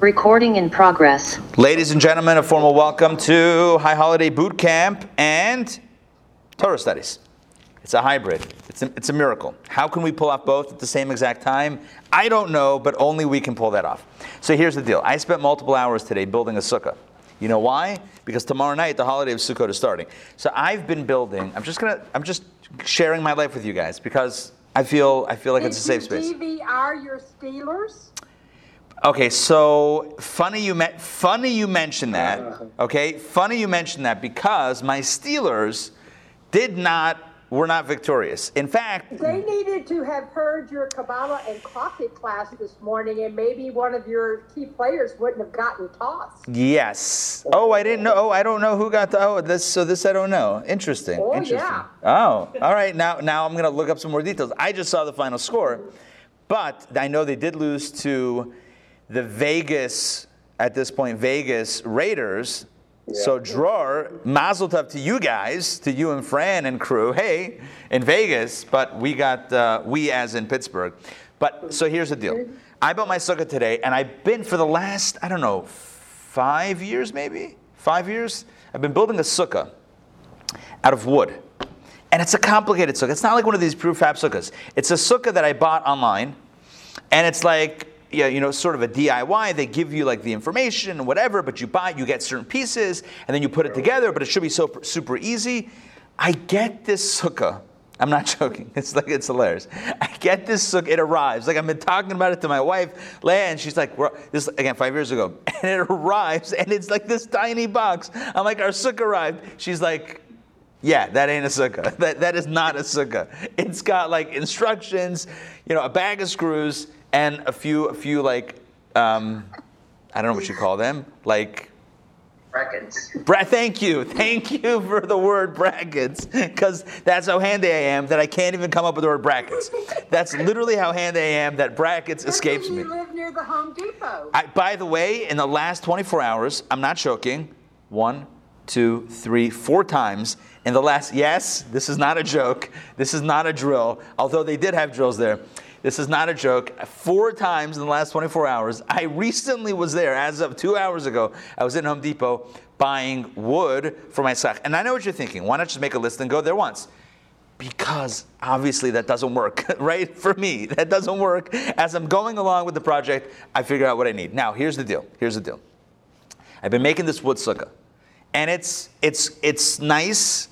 Recording in progress. Ladies and gentlemen, a formal welcome to High Holiday Boot Camp and Torah Studies. It's a hybrid. It's a, it's a miracle. How can we pull off both at the same exact time? I don't know, but only we can pull that off. So here's the deal. I spent multiple hours today building a sukkah. You know why? Because tomorrow night the holiday of Sukkot is starting. So I've been building. I'm just gonna. I'm just sharing my life with you guys because I feel. I feel like it's a safe Did space. you DVR your Steelers? Okay, so funny you met. Funny you mentioned that. Okay, funny you mentioned that because my Steelers did not were not victorious. In fact, They needed to have heard your Kabbalah and coffee class this morning, and maybe one of your key players wouldn't have gotten tossed. yes. Oh, I didn't know. Oh, I don't know who got the. Oh, this. So this I don't know. Interesting. Oh, Interesting. yeah. Oh, all right. Now, now I'm gonna look up some more details. I just saw the final score, but I know they did lose to the Vegas at this point Vegas Raiders. So drawer, mazel tov to you guys, to you and Fran and crew. Hey, in Vegas, but we got uh, we as in Pittsburgh. But so here's the deal. I built my sukkah today, and I've been for the last I don't know five years maybe five years. I've been building a sukkah out of wood. And it's a complicated sukkah. It's not like one of these prefab sukkahs. It's a sukkah that I bought online, and it's like, yeah, you know, sort of a DIY. They give you like the information and whatever, but you buy, you get certain pieces, and then you put it together. But it should be so super easy. I get this sukkah. I'm not joking. It's like it's hilarious. I get this sukkah. It arrives. Like I've been talking about it to my wife, Leah, and she's like, "This again five years ago," and it arrives, and it's like this tiny box. I'm like, "Our sukkah arrived." She's like, yeah, that ain't a sukkah. That, that is not a sukkah. It's got like instructions, you know, a bag of screws and a few, a few like, um, I don't know what you call them, like. brackets. Bra- thank you, thank you for the word brackets, because that's how handy I am that I can't even come up with the word brackets. That's literally how handy I am that brackets escapes me. You live near the Home Depot. I, by the way, in the last 24 hours, I'm not joking, one, two, three, four times in the last, yes, this is not a joke. This is not a drill, although they did have drills there. This is not a joke. Four times in the last 24 hours. I recently was there, as of two hours ago, I was in Home Depot buying wood for my sock. And I know what you're thinking. Why not just make a list and go there once? because obviously that doesn't work, right? For me, that doesn't work. As I'm going along with the project, I figure out what I need. Now, here's the deal. Here's the deal. I've been making this wood sukkah, and it's it's it's nice.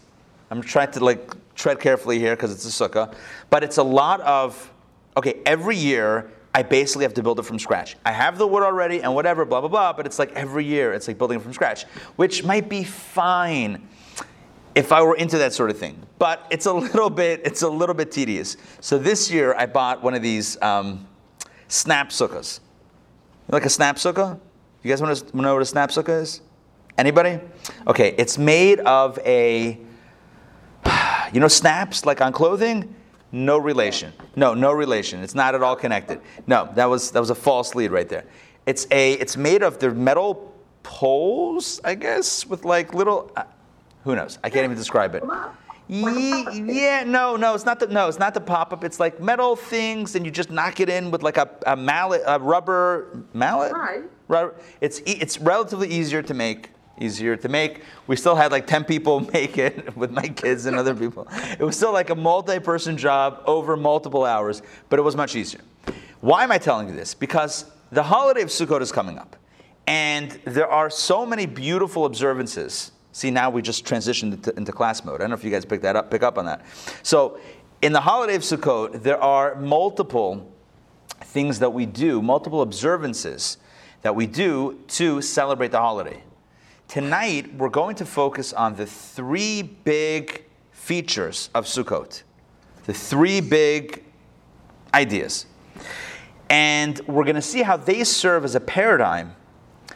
I'm trying to like tread carefully here because it's a sukkah, but it's a lot of okay. Every year, I basically have to build it from scratch. I have the wood already and whatever, blah blah blah. But it's like every year, it's like building it from scratch, which might be fine if I were into that sort of thing. But it's a little bit, it's a little bit tedious. So this year I bought one of these um, snap sukkahs. Like a snap sukkah? You guys want to know what a snap sukkah is? Anybody? Okay, it's made of a, you know, snaps like on clothing. No relation. No, no relation. It's not at all connected. No, that was that was a false lead right there. It's a, it's made of the metal poles, I guess, with like little. Uh, who knows? I can't even describe it. Ye- Yeah, no, no, it's not the no, it's not the pop up. It's like metal things, and you just knock it in with like a, a mallet, a rubber mallet. Right. It's it's relatively easier to make. Easier to make. We still had like ten people make it with my kids and other people. It was still like a multi-person job over multiple hours, but it was much easier. Why am I telling you this? Because the holiday of Sukkot is coming up, and there are so many beautiful observances. See, now we just transitioned into, into class mode. I don't know if you guys pick that up, pick up on that. So, in the holiday of Sukkot, there are multiple things that we do, multiple observances that we do to celebrate the holiday. Tonight, we're going to focus on the three big features of Sukkot, the three big ideas. And we're going to see how they serve as a paradigm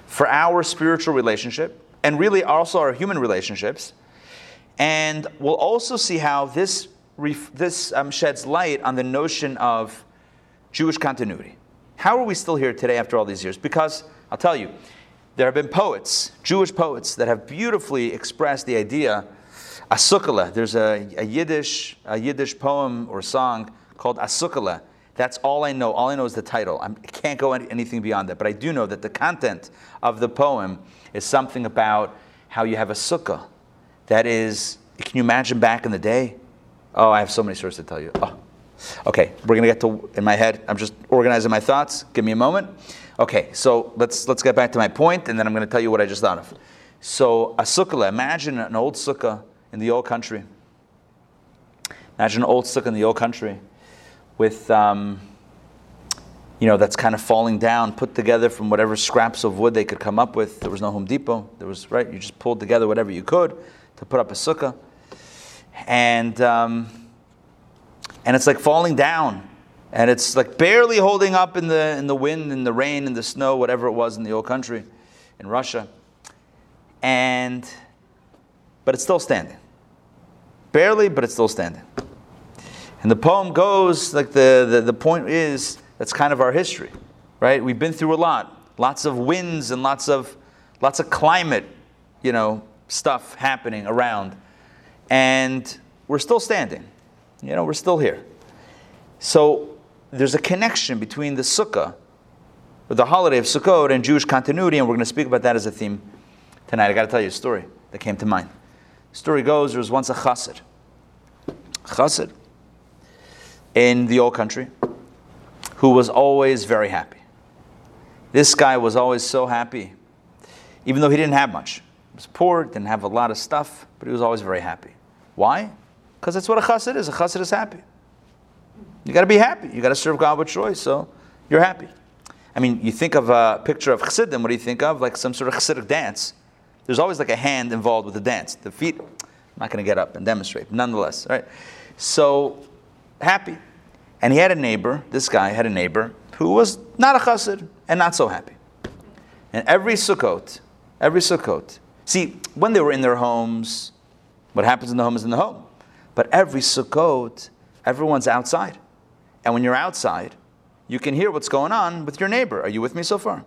for our spiritual relationship and really also our human relationships. And we'll also see how this, this um, sheds light on the notion of Jewish continuity. How are we still here today after all these years? Because I'll tell you, there have been poets, Jewish poets, that have beautifully expressed the idea. Asukala, there's a, a Yiddish, a Yiddish poem or song called Asukala That's all I know. All I know is the title. I'm, I can't go any, anything beyond that. But I do know that the content of the poem is something about how you have a sukkah. That is, can you imagine back in the day? Oh, I have so many stories to tell you. Oh. Okay, we're gonna get to in my head. I'm just organizing my thoughts. Give me a moment. Okay, so let's let's get back to my point, and then I'm gonna tell you what I just thought of. So a sukkah. Imagine an old sukkah in the old country. Imagine an old sukkah in the old country with, um, you know, that's kind of falling down, put together from whatever scraps of wood they could come up with. There was no Home Depot. There was, right, you just pulled together whatever you could to put up a sukkah. And, um, and it's like falling down. And it's like barely holding up in the, in the wind, in the rain, in the snow, whatever it was in the old country, in Russia. And, but it's still standing. Barely, but it's still standing. And the poem goes like the, the, the point is that's kind of our history, right? We've been through a lot, lots of winds and lots of lots of climate, you know, stuff happening around, and we're still standing. You know, we're still here. So there's a connection between the sukkah, the holiday of Sukkot, and Jewish continuity, and we're going to speak about that as a theme tonight. I got to tell you a story that came to mind. The story goes there was once a chassid. Chassid in the old country who was always very happy. This guy was always so happy, even though he didn't have much. He was poor, didn't have a lot of stuff, but he was always very happy. Why? Because that's what a chassid is. A chassid is happy. You got to be happy. You got to serve God with joy, so you're happy. I mean, you think of a picture of chassidim, what do you think of? Like some sort of chassidic dance. There's always like a hand involved with the dance. The feet, I'm not going to get up and demonstrate, nonetheless, right? So happy. And he had a neighbor, this guy had a neighbor, who was not a chassid and not so happy. And every Sukkot, every Sukkot, see, when they were in their homes, what happens in the home is in the home. But every Sukkot, everyone's outside. And when you're outside, you can hear what's going on with your neighbor. Are you with me so far?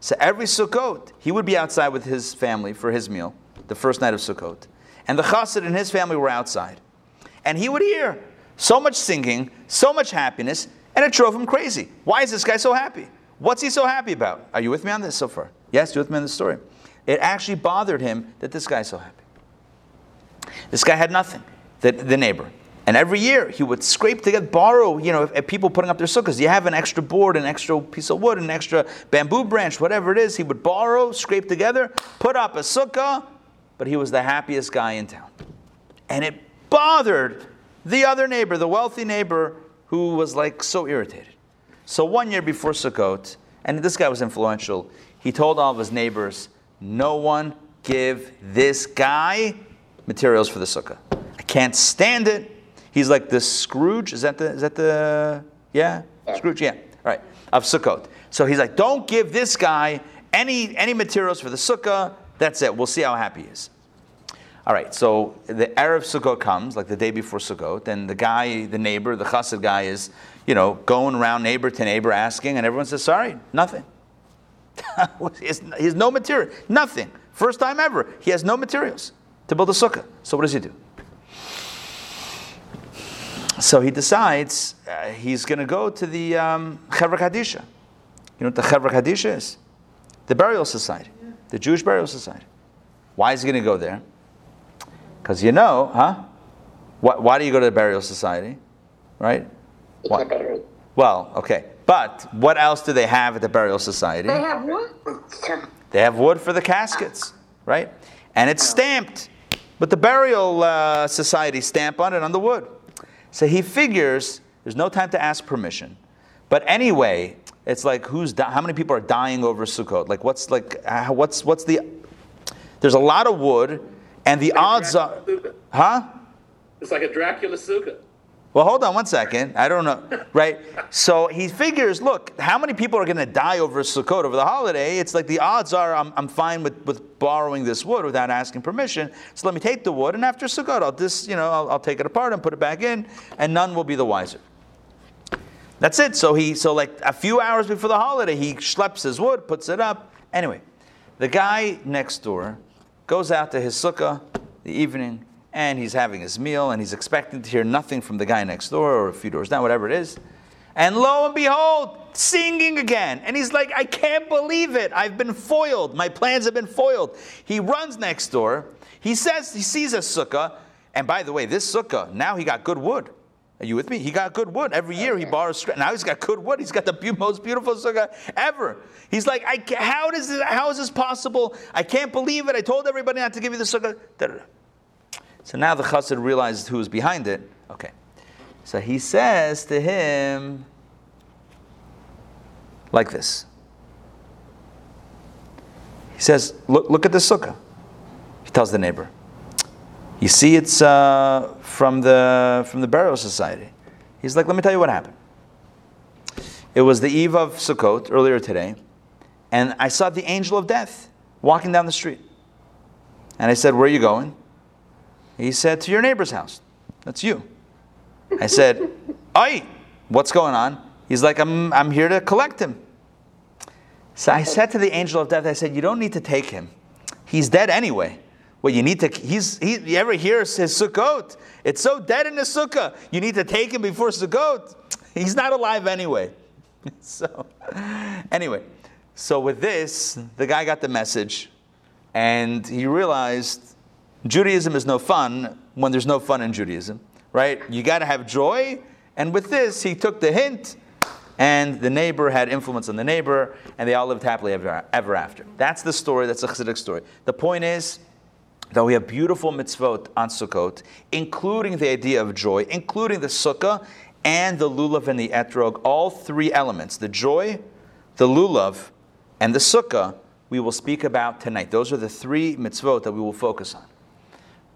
So every Sukkot, he would be outside with his family for his meal, the first night of Sukkot. And the chassid and his family were outside. And he would hear so much singing, so much happiness, and it drove him crazy. Why is this guy so happy? What's he so happy about? Are you with me on this so far? Yes, you're with me on story. It actually bothered him that this guy's so happy. This guy had nothing, the, the neighbor. And every year he would scrape together, borrow, you know, if, if people putting up their sukkahs, you have an extra board, an extra piece of wood, an extra bamboo branch, whatever it is, he would borrow, scrape together, put up a sukkah, but he was the happiest guy in town. And it bothered the other neighbor, the wealthy neighbor, who was like so irritated. So one year before Sukkot, and this guy was influential, he told all of his neighbors, no one give this guy materials for the sukkah. I can't stand it. He's like the Scrooge. Is that the, is that the, yeah? Scrooge, yeah, right, of Sukkot. So he's like, don't give this guy any, any materials for the sukkah. That's it. We'll see how happy he is. All right, so the Erev Sukkot comes, like the day before Sukkot, and the guy, the neighbor, the chassid guy is, you know, going around neighbor to neighbor asking, and everyone says, sorry, nothing. he, has, he has no material, nothing. First time ever, he has no materials to build a sukkah. So what does he do? So he decides uh, he's going to go to the um, Chevra Kadisha. You know what the Chevra Kadisha is? The burial society, the Jewish burial society. Why is he going to go there? Because you know, huh? Why, why, do you go to the burial society? Right? Why? Well, okay. But what else do they have at the burial society? They have wood. They have wood for the caskets, right? And it's stamped with the burial uh, society stamp on it on the wood. So he figures there's no time to ask permission. But anyway, it's like who's di- how many people are dying over Sukkot? Like what's like uh, what's what's the there's a lot of wood and the odds are, huh? It's like a Dracula sukkah. Well, hold on one second. I don't know, right? So he figures, look, how many people are going to die over Sukkot over the holiday? It's like the odds are I'm, I'm fine with, with borrowing this wood without asking permission. So let me take the wood, and after Sukkot, I'll just, you know, I'll, I'll take it apart and put it back in, and none will be the wiser. That's it. So he, so like a few hours before the holiday, he schleps his wood, puts it up. Anyway, the guy next door goes out to his sukkah the evening and he's having his meal and he's expecting to hear nothing from the guy next door or a few doors down, whatever it is. And lo and behold, singing again. And he's like, I can't believe it. I've been foiled. My plans have been foiled. He runs next door. He says he sees a sukkah. And by the way, this sukkah, now he got good wood. Are you with me? He got good wood. Every year he borrows. Now he's got good wood. He's got the most beautiful sukkah ever. He's like, I, how, does this, how is this possible? I can't believe it. I told everybody not to give you the sukkah. So now the chassid realized who was behind it. Okay. So he says to him, like this. He says, look, look at the sukkah. He tells the neighbor. You see, it's uh, from the from the burial society. He's like, let me tell you what happened. It was the eve of Sukkot earlier today, and I saw the angel of death walking down the street. And I said, "Where are you going?" He said, "To your neighbor's house. That's you." I said, "Oi, what's going on?" He's like, "I'm I'm here to collect him." So I said to the angel of death, I said, "You don't need to take him. He's dead anyway." Well, you need to. He's. He, you ever hear his sukkot? It's so dead in the sukkah. You need to take him before sukkot. He's not alive anyway. So, anyway, so with this, the guy got the message, and he realized Judaism is no fun when there's no fun in Judaism, right? You got to have joy, and with this, he took the hint, and the neighbor had influence on the neighbor, and they all lived happily ever, ever after. That's the story. That's a Chassidic story. The point is that we have beautiful mitzvot on Sukkot, including the idea of joy, including the sukkah and the lulav and the etrog, all three elements, the joy, the lulav, and the sukkah, we will speak about tonight. Those are the three mitzvot that we will focus on.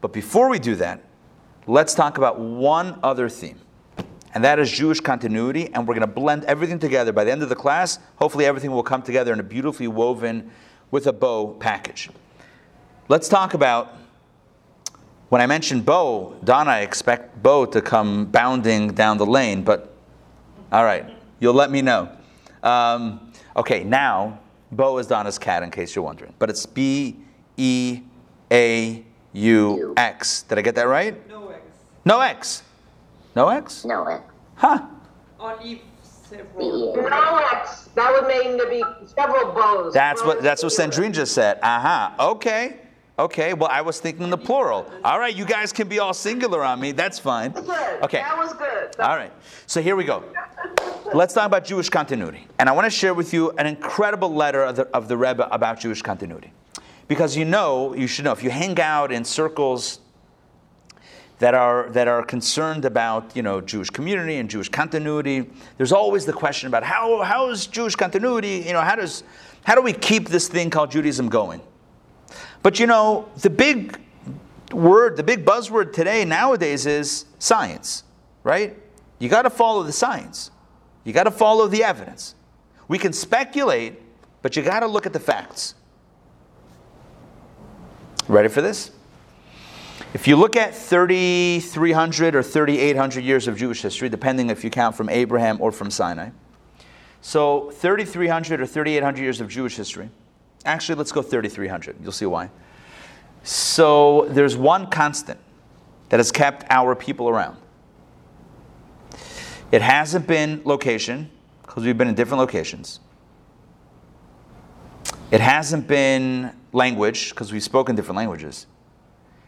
But before we do that, let's talk about one other theme, and that is Jewish continuity, and we're going to blend everything together. By the end of the class, hopefully everything will come together in a beautifully woven, with a bow package. Let's talk about when I mentioned bow, Donna, I expect bow to come bounding down the lane, but all right, you'll let me know. Um, okay, now bow is Donna's cat, in case you're wondering, but it's B E A U X. Did I get that right? No X. No X. No X? No, it. Huh. Only several. No X. That would mean to be several bows. That's what that's what Sandrine just said. Uh huh. Okay. Okay. Well, I was thinking the plural. All right, you guys can be all singular on me. That's fine. Okay. That was good. All right. So here we go. Let's talk about Jewish continuity. And I want to share with you an incredible letter of the, of the Rebbe about Jewish continuity. Because you know, you should know, if you hang out in circles that are, that are concerned about you know, Jewish community and Jewish continuity, there's always the question about how, how is Jewish continuity, you know, how, does, how do we keep this thing called Judaism going? But you know, the big word, the big buzzword today, nowadays, is science, right? You got to follow the science. You got to follow the evidence. We can speculate, but you got to look at the facts. Ready for this? If you look at 3,300 or 3,800 years of Jewish history, depending if you count from Abraham or from Sinai, so 3,300 or 3,800 years of Jewish history. Actually, let's go 3,300. You'll see why. So there's one constant that has kept our people around. It hasn't been location, because we've been in different locations. It hasn't been language, because we've spoken different languages.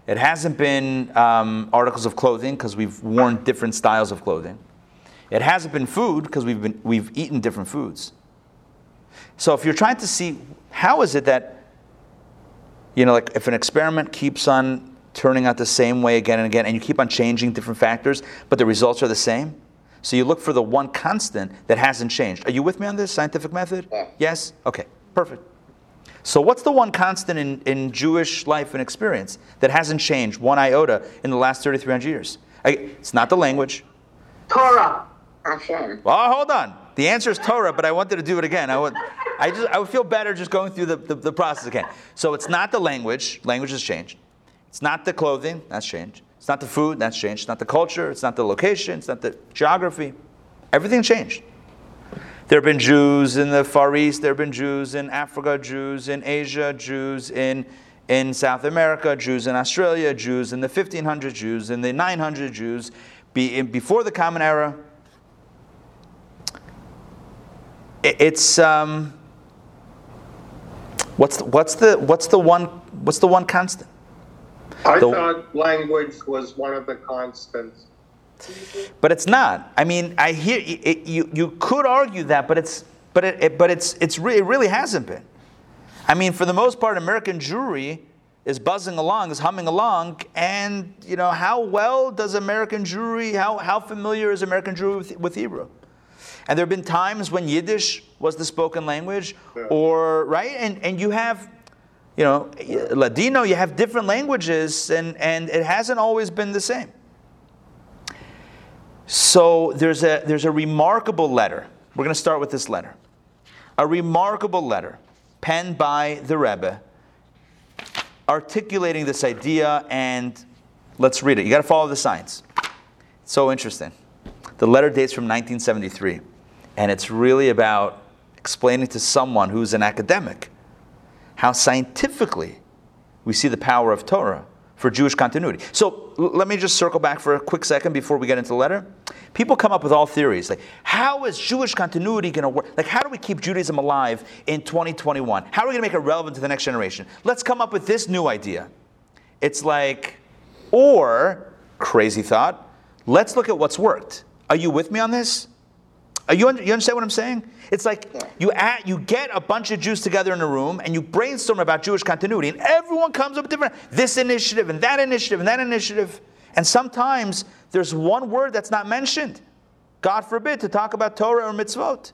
It hasn't been um, articles of clothing, because we've worn different styles of clothing. It hasn't been food, because we've, been, we've eaten different foods. So if you're trying to see how is it that, you know, like if an experiment keeps on turning out the same way again and again, and you keep on changing different factors, but the results are the same, so you look for the one constant that hasn't changed. Are you with me on this scientific method? Yeah. Yes? Okay, perfect. So, what's the one constant in, in Jewish life and experience that hasn't changed one iota in the last 3,300 years? I, it's not the language. Torah. Hashem. Well, hold on. The answer is Torah, but I wanted to do it again. I would, I just, I would feel better just going through the, the, the process again. So, it's not the language. Language has changed. It's not the clothing. That's changed. It's not the food. That's changed. It's not the culture. It's not the location. It's not the geography. Everything changed. There have been Jews in the Far East, there have been Jews in Africa, Jews in Asia, Jews in, in South America, Jews in Australia, Jews in the 1500s, Jews in the 900 Jews be, in, before the Common Era. it's um, what's the, what's the what's the one what's the one constant? I The- thought language was one of the constants. But it's not. I mean, I hear it, you. You could argue that, but it's but it, it but it's it's re, it really hasn't been. I mean, for the most part, American Jewry is buzzing along, is humming along, and you know how well does American Jewry? How how familiar is American Jewry with, with Hebrew? And there have been times when Yiddish was the spoken language, Yeah. or right, and and you have. You know, Ladino, you have different languages, and, and it hasn't always been the same. So there's a, there's a remarkable letter. We're going to start with this letter. A remarkable letter penned by the Rebbe articulating this idea, and let's read it. You got to follow the science. It's so interesting. The letter dates from 1973, and it's really about explaining to someone who's an academic how scientifically we see the power of Torah for Jewish continuity. So let me just circle back for a quick second before we get into the letter. People come up with all theories like, how is Jewish continuity going to work? Like, how do we keep Judaism alive in 2021? How are we going to make it relevant to the next generation? Let's come up with this new idea. It's like, or, crazy thought, let's look at what's worked. Are you with me on this? Are you, under, you understand what I'm saying? It's like you, add, you get a bunch of Jews together in a room and you brainstorm about Jewish continuity, and everyone comes up with different this initiative and that initiative and that initiative. And sometimes there's one word that's not mentioned. God forbid to talk about Torah or mitzvot.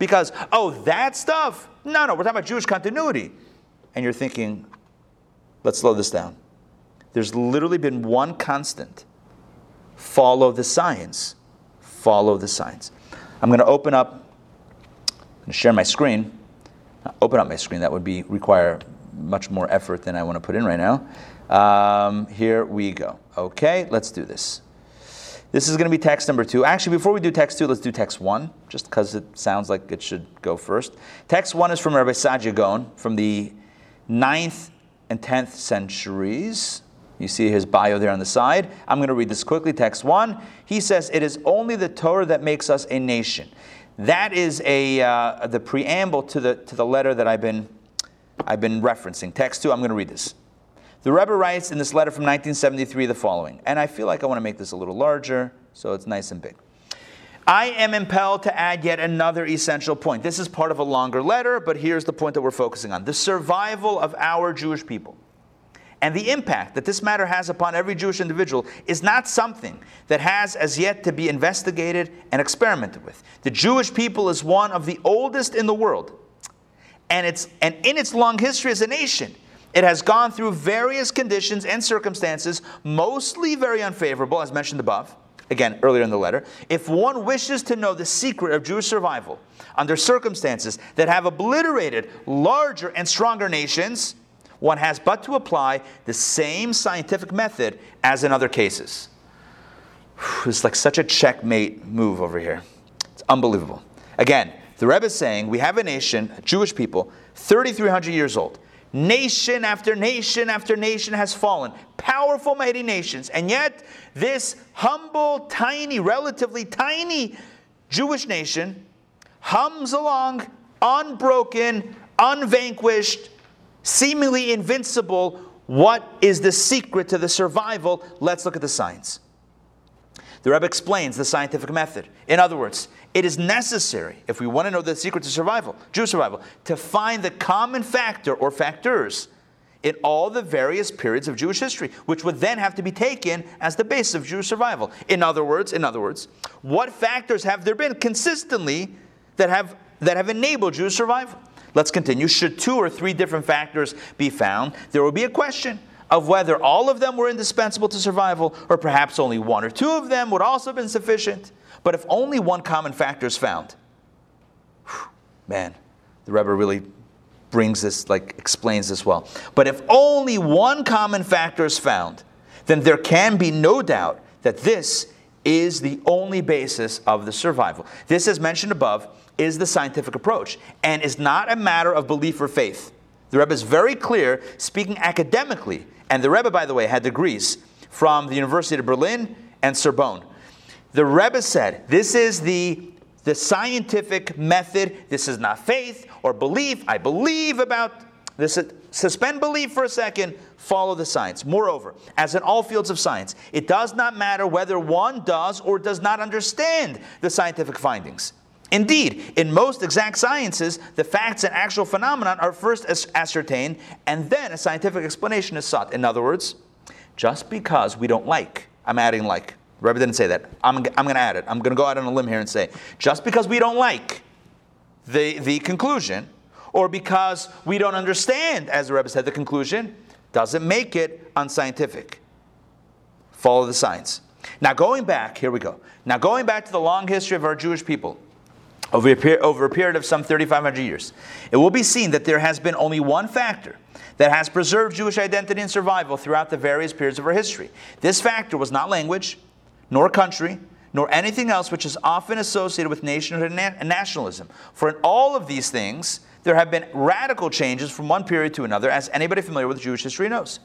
Because, oh, that stuff? No, no, we're talking about Jewish continuity. And you're thinking, let's slow this down. There's literally been one constant follow the science. Follow the science. I'm going to open up, to share my screen. Open up my screen, that would be require much more effort than I want to put in right now. Um, here we go. Okay, let's do this. This is going to be text number two. Actually, before we do text two, let's do text one, just because it sounds like it should go first. Text one is from Rabbi Saadia Gaon from the 9th and 10th centuries. You see his bio there on the side. I'm going to read this quickly. Text one. He says, It is only the Torah that makes us a nation. That is a, uh, the preamble to the, to the letter that I've been, I've been referencing. Text two, I'm going to read this. The Rebbe writes in this letter from 1973 the following, and I feel like I want to make this a little larger so it's nice and big. I am impelled to add yet another essential point. This is part of a longer letter, but here's the point that we're focusing on the survival of our Jewish people. And the impact that this matter has upon every Jewish individual is not something that has as yet to be investigated and experimented with. The Jewish people is one of the oldest in the world. And, it's, and in its long history as a nation, it has gone through various conditions and circumstances, mostly very unfavorable, as mentioned above, again, earlier in the letter. If one wishes to know the secret of Jewish survival under circumstances that have obliterated larger and stronger nations, one has but to apply the same scientific method as in other cases. It's like such a checkmate move over here. It's unbelievable. Again, the Rebbe is saying we have a nation, Jewish people, 3,300 years old. Nation after nation after nation has fallen. Powerful, mighty nations. And yet, this humble, tiny, relatively tiny Jewish nation hums along, unbroken, unvanquished, seemingly invincible. What is the secret to the survival? Let's look at the science. The Rebbe explains the scientific method. In other words, it is necessary, if we want to know the secret to survival, Jewish survival, to find the common factor or factors in all the various periods of Jewish history, which would then have to be taken as the basis of Jewish survival. In other words, in other words, what factors have there been consistently that have that have enabled Jewish survival? Let's continue. Should two or three different factors be found, there will be a question of whether all of them were indispensable to survival, or perhaps only one or two of them would also have been sufficient. But if only one common factor is found, whew, man, the Rebbe really brings this, like, explains this well. But if only one common factor is found, then there can be no doubt that this is the only basis of the survival. This, as mentioned above, is the scientific approach and is not a matter of belief or faith. The Rebbe is very clear, speaking academically, and the Rebbe, by the way, had degrees from the University of Berlin and Sorbonne. The Rebbe said, This is the the scientific method. This is not faith or belief. I believe about this. Suspend belief for a second, follow the science. Moreover, as in all fields of science, it does not matter whether one does or does not understand the scientific findings. Indeed, in most exact sciences, the facts and actual phenomenon are first as- ascertained, and then a scientific explanation is sought. In other words, just because we don't like, I'm adding like. Rebbe didn't say that. I'm, I'm going to add it. I'm going to go out on a limb here and say, just because we don't like the, the conclusion, or because we don't understand, as the Rebbe said, the conclusion, doesn't make it unscientific. Follow the science. Now, going back, here we go. Now, going back to the long history of our Jewish people, over a, per- over a period of some 3,500 years, it will be seen that there has been only one factor that has preserved Jewish identity and survival throughout the various periods of our history. This factor was not language, nor country, nor anything else which is often associated with nationhood and na- and nationalism. For in all of these things, there have been radical changes from one period to another, as anybody familiar with Jewish history knows.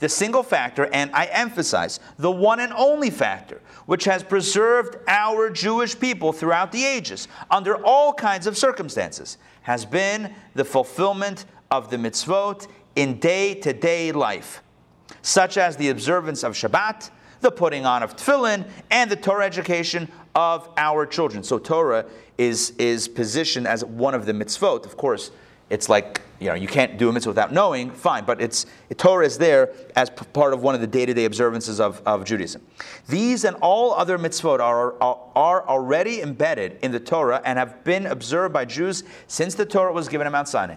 The single factor, and I emphasize, the one and only factor, which has preserved our Jewish people throughout the ages, under all kinds of circumstances, has been the fulfillment of the mitzvot in day to day life, such as the observance of Shabbat, the putting on of tefillin, and the Torah education of our children. So Torah is, is positioned as one of the mitzvot. Of course, it's like, you know, you can't do a mitzvah without knowing, fine, but it's, Torah is there as p- part of one of the day to day observances of, of Judaism. These and all other mitzvot are, are, are already embedded in the Torah and have been observed by Jews since the Torah was given at Mount Sinai.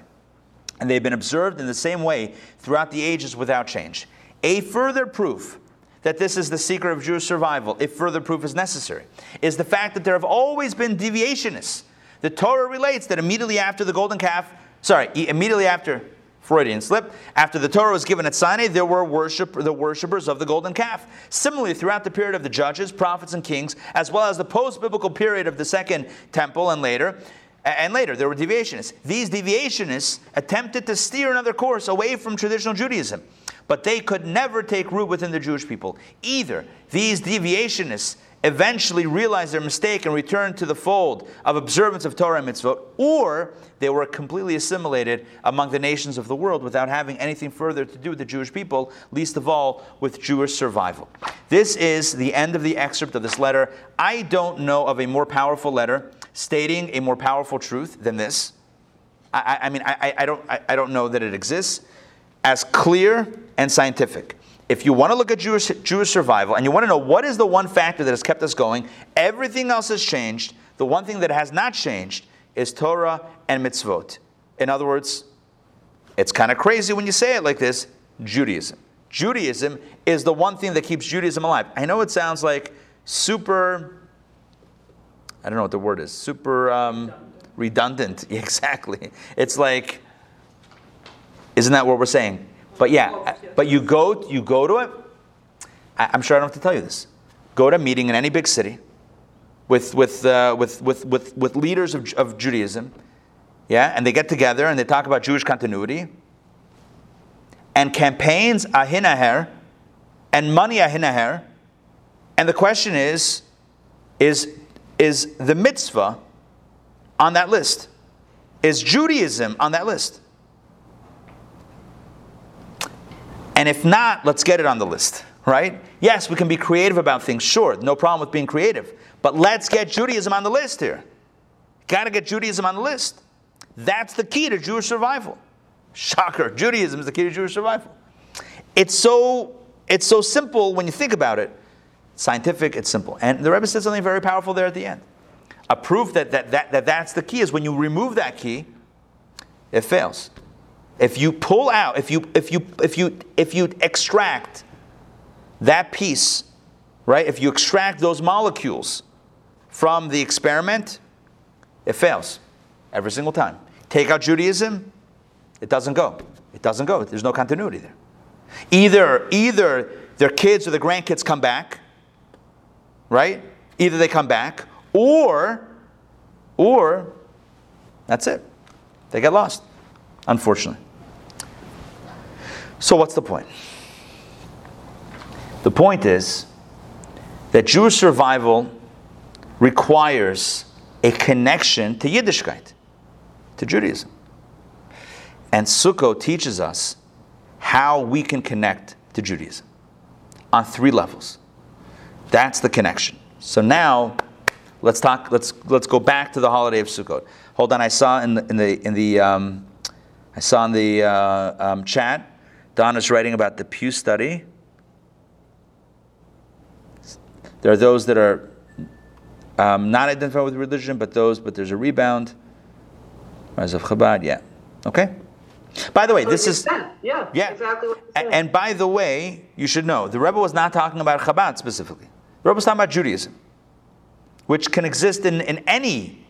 And they've been observed in the same way throughout the ages without change. A further proof that this is the secret of Jewish survival, if further proof is necessary, is the fact that there have always been deviationists. The Torah relates that immediately after the golden calf, sorry, immediately after Freudian slip, after the Torah was given at Sinai, there were worship, the worshippers of the golden calf. Similarly, throughout the period of the judges, prophets, and kings, as well as the post-biblical period of the second temple and later, and later, there were deviationists. These deviationists attempted to steer another course away from traditional Judaism, but they could never take root within the Jewish people. Either these deviationists eventually realized their mistake and returned to the fold of observance of Torah and mitzvot, or they were completely assimilated among the nations of the world without having anything further to do with the Jewish people, least of all with Jewish survival. This is the end of the excerpt of this letter. I don't know of a more powerful letter stating a more powerful truth than this. I, I, mean, I, I, don't, I, I don't know that it exists as clear and scientific. If you want to look at Jewish, Jewish survival and you want to know what is the one factor that has kept us going, everything else has changed. The one thing that has not changed is Torah and mitzvot. In other words, it's kind of crazy when you say it like this Judaism. Judaism is the one thing that keeps Judaism alive. I know it sounds like super, I don't know what the word is, super um, redundant. Exactly. It's like, isn't that what we're saying? But yeah, but you go, you go to it. I'm sure I don't have to tell you this. Go to a meeting in any big city with, with, uh, with, with, with, with leaders of, of Judaism, yeah, and they get together and they talk about Jewish continuity. And campaigns ahinaher, and money ahinaher. And the question is, is, is the mitzvah on that list? Is Judaism on that list? And if not, let's get it on the list, right? Yes, we can be creative about things, sure, no problem with being creative. But let's get Judaism on the list here. Got to get Judaism on the list. That's the key to Jewish survival. Shocker, Judaism is the key to Jewish survival. It's so, it's so simple when you think about it. Scientific, it's simple. And the Rebbe said something very powerful there at the end. A proof that, that, that, that that's the key is when you remove that key, it fails. If you pull out, if you if you if you if you extract that piece, right? If you extract those molecules from the experiment, it fails every single time. Take out Judaism, it doesn't go. It doesn't go. There's no continuity there. Either either their kids or the grandkids come back, right? Either they come back, or or that's it. They get lost, unfortunately. So, what's the point? The point is that Jewish survival requires a connection to Yiddishkeit, to Judaism. And Sukkot teaches us how we can connect to Judaism on three levels. That's the connection. So now, let's talk. Let's let's go back to the holiday of Sukkot. Hold on, I saw in the in the in the um, I saw in the uh, um, chat. Don is writing about the Pew study. There are those that are um, not identified with religion, but those, but there's a rebound. Rise of Chabad, yeah. Okay. By the way, this is yeah, yeah. exactly what And by the way, you should know the Rebbe was not talking about Chabad specifically. The Rebbe was talking about Judaism, which can exist in, in any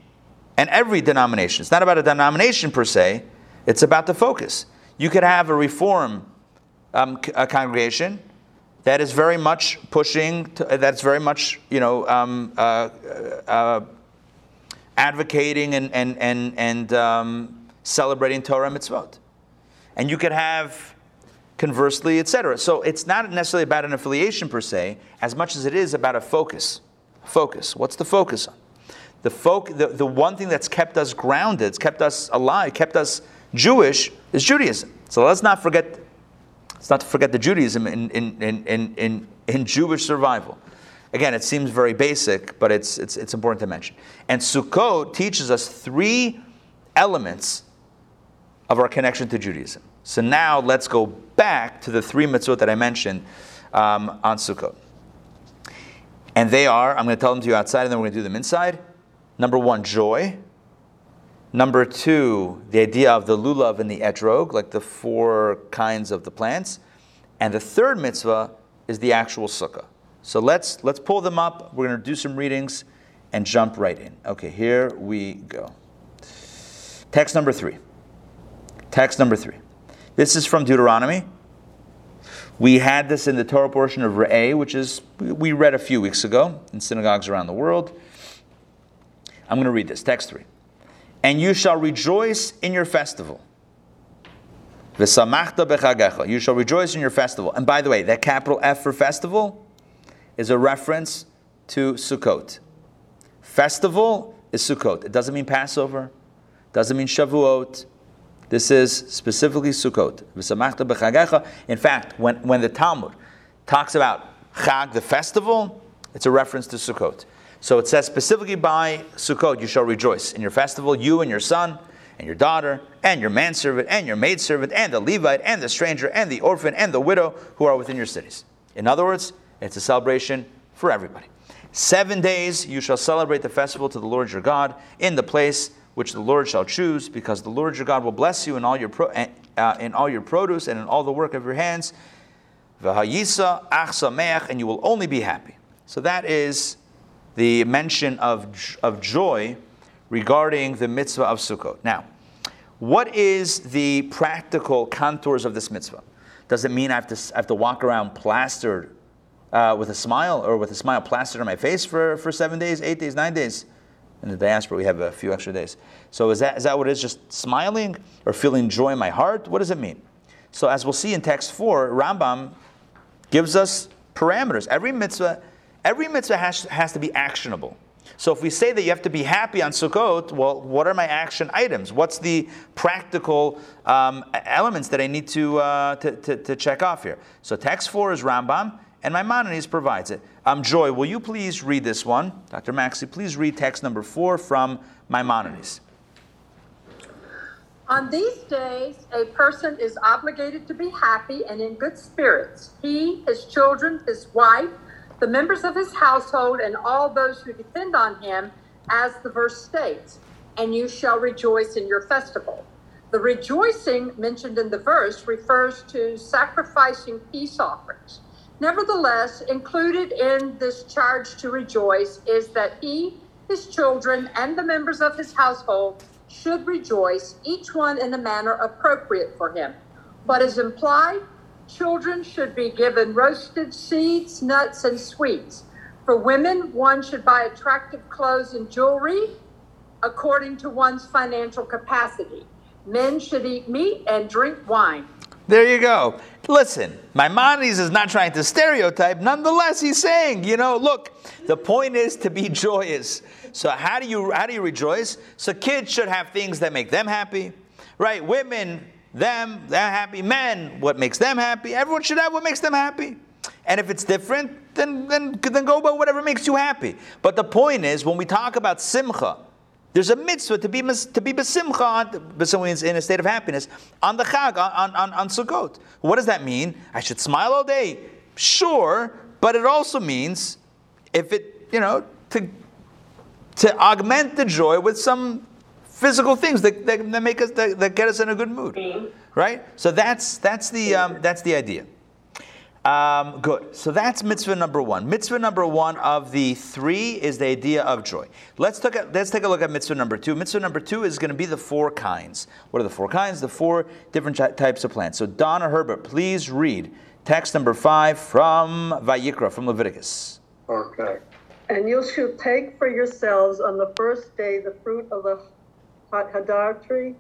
and every denomination. It's not about a denomination per se. It's about the focus. You could have a reform um, a congregation that is very much pushing. To, that's very much you know um, uh, uh, advocating and and and and um, celebrating Torah mitzvot and you could have conversely, etc. So it's not necessarily about an affiliation per se, as much as it is about a focus. Focus. What's the focus on? The, foc- the, the one thing that's kept us grounded, it's kept us alive, kept us Jewish, is Judaism. So let's not forget, let's not forget the Judaism in, in, in, in, in, Jewish survival. Again, it seems very basic, but it's, it's, it's important to mention. And Sukkot teaches us three elements of our connection to Judaism. So now let's go back to the three mitzvot that I mentioned um, on Sukkot. And they are, I'm going to tell them to you outside and then we're going to do them inside. Number one, joy. Number two, the idea of the lulav and the etrog, like the four kinds of the plants. And the third mitzvah is the actual sukkah. So let's, let's pull them up. We're going to do some readings and jump right in. Okay, here we go. Text number three. Text number three. This is from Deuteronomy. We had this in the Torah portion of Re'eh, which is we read a few weeks ago in synagogues around the world. I'm going to read this. Text three. And you shall rejoice in your festival. You shall rejoice in your festival. And by the way, that capital F for festival is a reference to Sukkot. Festival is Sukkot. It doesn't mean Passover. Doesn't mean Shavuot. This is specifically Sukkot. In fact, when, when the Talmud talks about Chag, the festival, it's a reference to Sukkot. So it says specifically by Sukkot, you shall rejoice in your festival, you and your son, and your daughter, and your manservant, and your maidservant, and the Levite, and the stranger, and the orphan, and the widow who are within your cities. In other words, it's a celebration for everybody. Seven days you shall celebrate the festival to the Lord your God in the place which the Lord shall choose, because the Lord your God will bless you in all your pro- uh, in all your produce and in all the work of your hands. V'hayisa and you will only be happy. So that is the mention of, of joy regarding the mitzvah of Sukkot. Now, what is the practical contours of this mitzvah? Does it mean I have to, I have to walk around plastered uh, with a smile or with a smile plastered on my face for, for seven days, eight days, nine days? In the diaspora, we have a few extra days. So is that, is that what it is? Just smiling or feeling joy in my heart? What does it mean? So as we'll see in text 4, Rambam gives us parameters. Every mitzvah, every mitzvah has, has to be actionable. So if we say that you have to be happy on Sukkot, well, what are my action items? What's the practical um, elements that I need to, uh, to, to, to, check off here? So text 4 is Rambam, and Maimonides provides it. Um, Joy, will you please read this one? Dr. Maxey, please read text number 4 from Maimonides. On these days, a person is obligated to be happy and in good spirits. He, his children, his wife, the members of his household, and all those who depend on him, as the verse states, and you shall rejoice in your festival. The rejoicing mentioned in the verse refers to sacrificing peace offerings. Nevertheless, included in this charge to rejoice is that he, his children, and the members of his household should rejoice, each one in a manner appropriate for him. What is implied? Children should be given roasted seeds, nuts, and sweets. For women, one should buy attractive clothes and jewelry according to one's financial capacity. Men should eat meat and drink wine. There you go. Listen, Maimonides is not trying to stereotype. Nonetheless, he's saying, you know, look, the point is to be joyous. So how do you how do you rejoice? So kids should have things that make them happy, right? Women, them, they're happy. Men, what makes them happy? Everyone should have what makes them happy. And if it's different, then then then go by whatever makes you happy. But the point is, when we talk about simcha, there's a mitzvah to be to be besimcha, on- in a state of happiness on the Chag on, on, on Sukkot. What does that mean? I should smile all day, sure, but it also means if it you know to to augment the joy with some physical things that, that, that make us that, that get us in a good mood, right? So that's that's the um, that's the idea. Um, good. So that's mitzvah number one. Mitzvah number one of the three is the idea of joy. Let's look at let's take a look at mitzvah number two. Mitzvah number two is going to be the four kinds. What are the four kinds? The four different ty- types of plants. So Donna Herbert, please read text number five from Vayikra from Leviticus. Okay. And you shall take for yourselves on the first day the fruit of the hadar tree,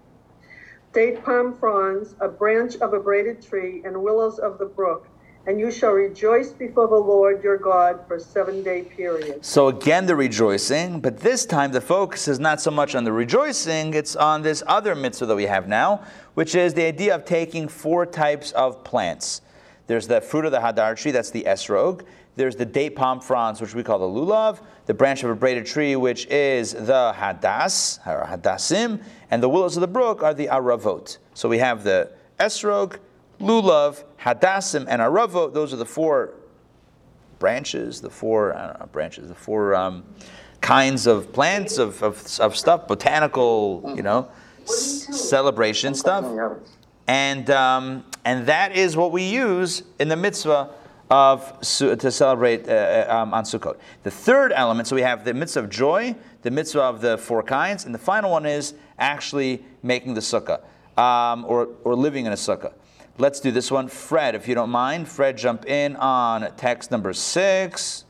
date palm fronds, a branch of a braided tree, and willows of the brook. And you shall rejoice before the Lord your God for seven day period. So again, the rejoicing, but this time the focus is not so much on the rejoicing, it's on this other mitzvah that we have now, which is the idea of taking four types of plants. There's the fruit of the hadar tree, that's the esrog. There's the date palm fronds, which we call the lulav. The branch of a braided tree, which is the hadas, or hadassim. And the willows of the brook are the aravot. So we have the esrog, lulav, hadasim, and aravot. Those are the four branches, the four know, branches, the four um, kinds of plants of, of, of stuff, botanical, you know, s- celebration stuff, and um, and that is what we use in the mitzvah of to celebrate uh, um, on Sukkot. The third element, so we have the mitzvah of joy, the mitzvah of the four kinds, and the final one is actually making the sukkah um, or or living in a sukkah. Let's do this one. Fred, if you don't mind, Fred, jump in on text number six.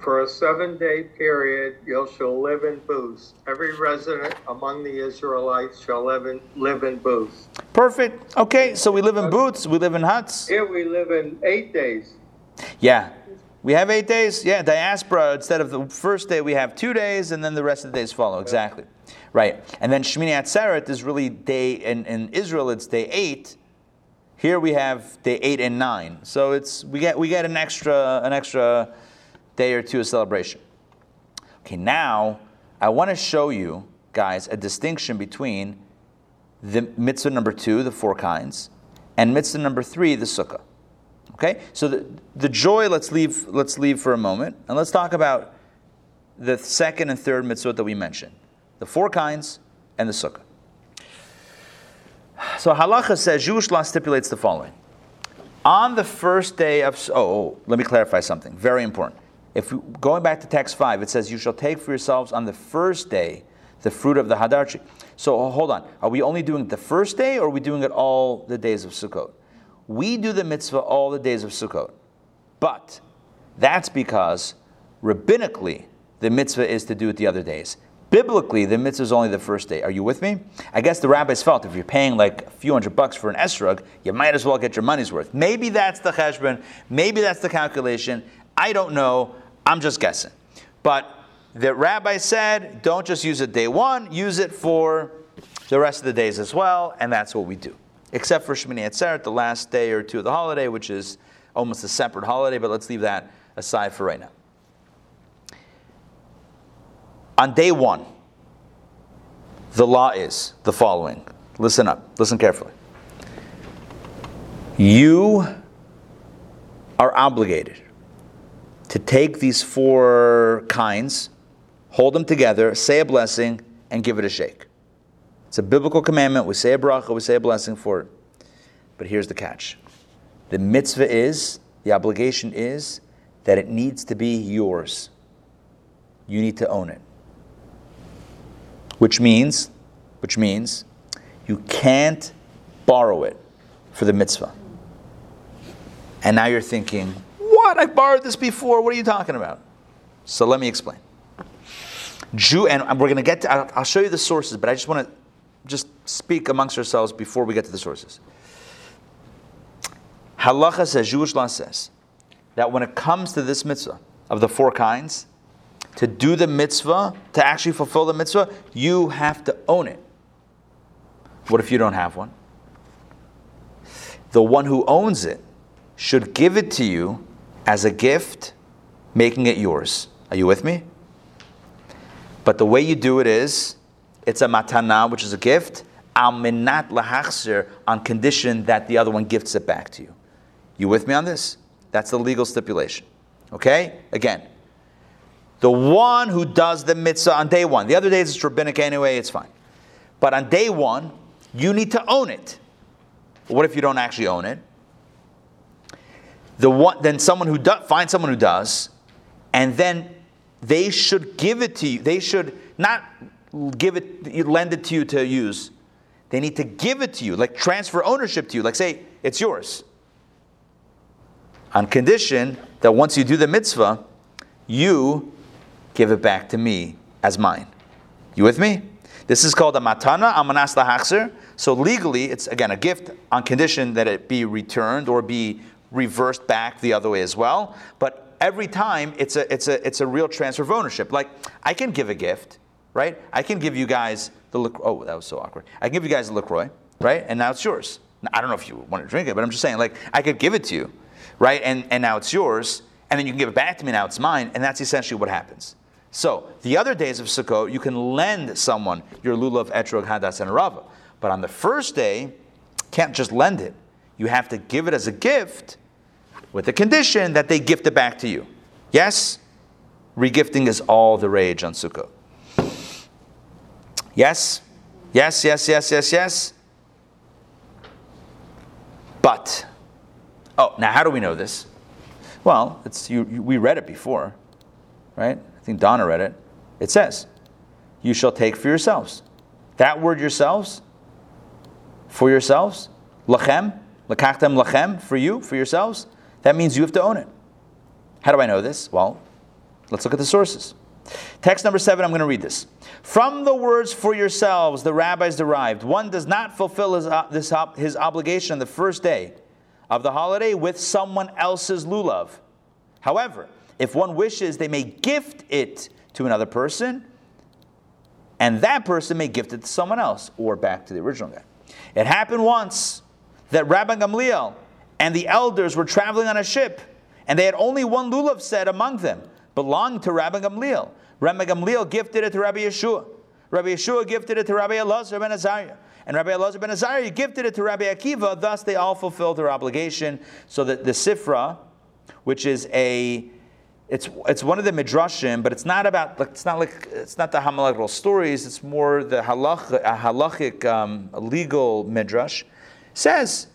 For a seven day period, you shall live in booths. Every resident among the Israelites shall live in, live in booths. Perfect. Okay, so we live in booths, we live in huts. Here we live in eight days. Yeah. We have eight days. Yeah, diaspora. Instead of the first day, we have two days, and then the rest of the days follow. Exactly. Right. And then Shmini Atzeret is really day, in, in Israel, it's day eight. Here we have day eight and nine. So it's we get we get an extra an extra day or two of celebration. Okay, now I want to show you guys a distinction between the mitzvah number two, the four kinds, and mitzvah number three, the sukkah. Okay, so the, the joy let's leave let's leave for a moment, and let's talk about the second and third mitzvah that we mentioned, the four kinds and the sukkah. So halacha says Jewish law stipulates the following: on the first day of oh, oh let me clarify something very important. If going back to text five, it says you shall take for yourselves on the first day the fruit of the hadar tree. So hold on, are we only doing it the first day, or are we doing it all the days of Sukkot? We do the mitzvah all the days of Sukkot, but that's because rabbinically the mitzvah is to do it the other days. Biblically, the mitzvah is only the first day. Are you with me? I guess the rabbis felt if you're paying like a few hundred bucks for an esrog, you might as well get your money's worth. Maybe that's the cheshbon, maybe that's the calculation. I don't know. I'm just guessing. But the rabbi said, don't just use it day one, use it for the rest of the days as well, and that's what we do. Except for Shemini Atzeret, the last day or two of the holiday, which is almost a separate holiday, but let's leave that aside for right now. On day one, the law is the following. Listen up, listen carefully. You are obligated to take these four kinds, hold them together, say a blessing, and give it a shake. It's a biblical commandment. We say a bracha, we say a blessing for it. But here's the catch the mitzvah is, the obligation is, that it needs to be yours. You need to own it. Which means, which means, you can't borrow it for the mitzvah. And now you're thinking, what? I borrowed this before. What are you talking about? So let me explain. Jew, and we're going to get to, I'll, I'll show you the sources, but I just want to just speak amongst ourselves before we get to the sources. Halacha says, Jewish law says, that when it comes to this mitzvah of the four kinds, to do the mitzvah, to actually fulfill the mitzvah, you have to own it. What if you don't have one? The one who owns it should give it to you as a gift, making it yours. Are you with me? But the way you do it is, it's a matana, which is a gift, al minat lahachsir, on condition that the other one gifts it back to you. You with me on this? That's the legal stipulation. Okay? Again, the one who does the mitzvah on day one. The other days it's rabbinic anyway, it's fine. But on day one, you need to own it. What if you don't actually own it? The one, then someone who does, find someone who does, and then they should give it to you. They should not give it, lend it to you to use. They need to give it to you, like transfer ownership to you. Like say, it's yours. On condition that once you do the mitzvah, you give it back to me as mine. You with me? This is called a matana amanas lahachzer. So legally, it's again a gift on condition that it be returned or be reversed back the other way as well. But every time, it's a it's a it's a real transfer of ownership. Like I can give a gift, right? I can give you guys the LaCroix. oh that was so awkward. I can give you guys the Lacroix, right? And now it's yours. I don't know if you want to drink it, but I'm just saying like I could give it to you, right? And and now it's yours, and then you can give it back to me. Now it's mine, and that's essentially what happens. So the other days of Sukkot, you can lend someone your lulav, etrog, hadas, and rava. But on the first day, can't just lend it. You have to give it as a gift with the condition that they gift it back to you. Yes? Regifting is all the rage on Sukkot. Yes? Yes, yes, yes, yes, yes. But, oh, now how do we know this? Well, it's, you, you, we read it before, right? I think Donna read it. It says, You shall take for yourselves. That word yourselves, for yourselves, lachem, lakachtem lachem, for you, for yourselves, that means you have to own it. How do I know this? Well, let's look at the sources. Text number seven, I'm going to read this. From the words for yourselves, the rabbis derived, one does not fulfill his, uh, this, his obligation on the first day of the holiday with someone else's lulav. However, if one wishes, they may gift it to another person, and that person may gift it to someone else or back to the original guy. It happened once that Rabbi Gamliel and the elders were traveling on a ship, and they had only one lulav set among them, belonged to Rabbi Gamliel. Rabbi Gamliel gifted it to Rabbi Yeshua. Rabbi Yeshua gifted it to Rabbi Elazar ben Azariah. And Rabbi Elazar ben Azariah gifted it to Rabbi Akiva. Thus, they all fulfilled their obligation. So that the Sifra, which is a it's it's one of the midrashim, but it's not about it's not like it's not the halakhic stories. It's more the halach, halachic um, legal midrash says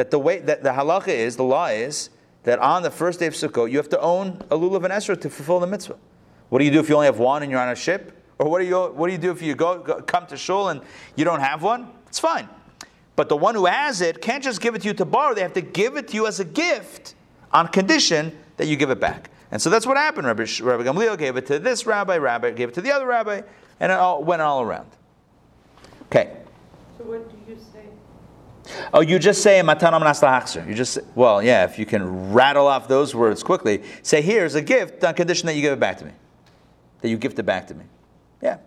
that the way that the halacha is the law is that on the first day of Sukkot you have to own a lulav and esrog to fulfill the mitzvah. What do you do if you only have one and you're on a ship? Or what do you what do you do if you go, go come to shul and you don't have one? It's fine. But the one who has it can't just give it to you to borrow. They have to give it to you as a gift on condition that you give it back. And so that's what happened. Rabbi, rabbi Gamliel gave it to this rabbi, rabbi gave it to the other rabbi, and it all went all around. Okay. So what do you say? Oh, you just say matanam naslahachzer. You just well, yeah. If you can rattle off those words quickly, say here's a gift on condition that you give it back to me, that you gift it back to me. Yeah,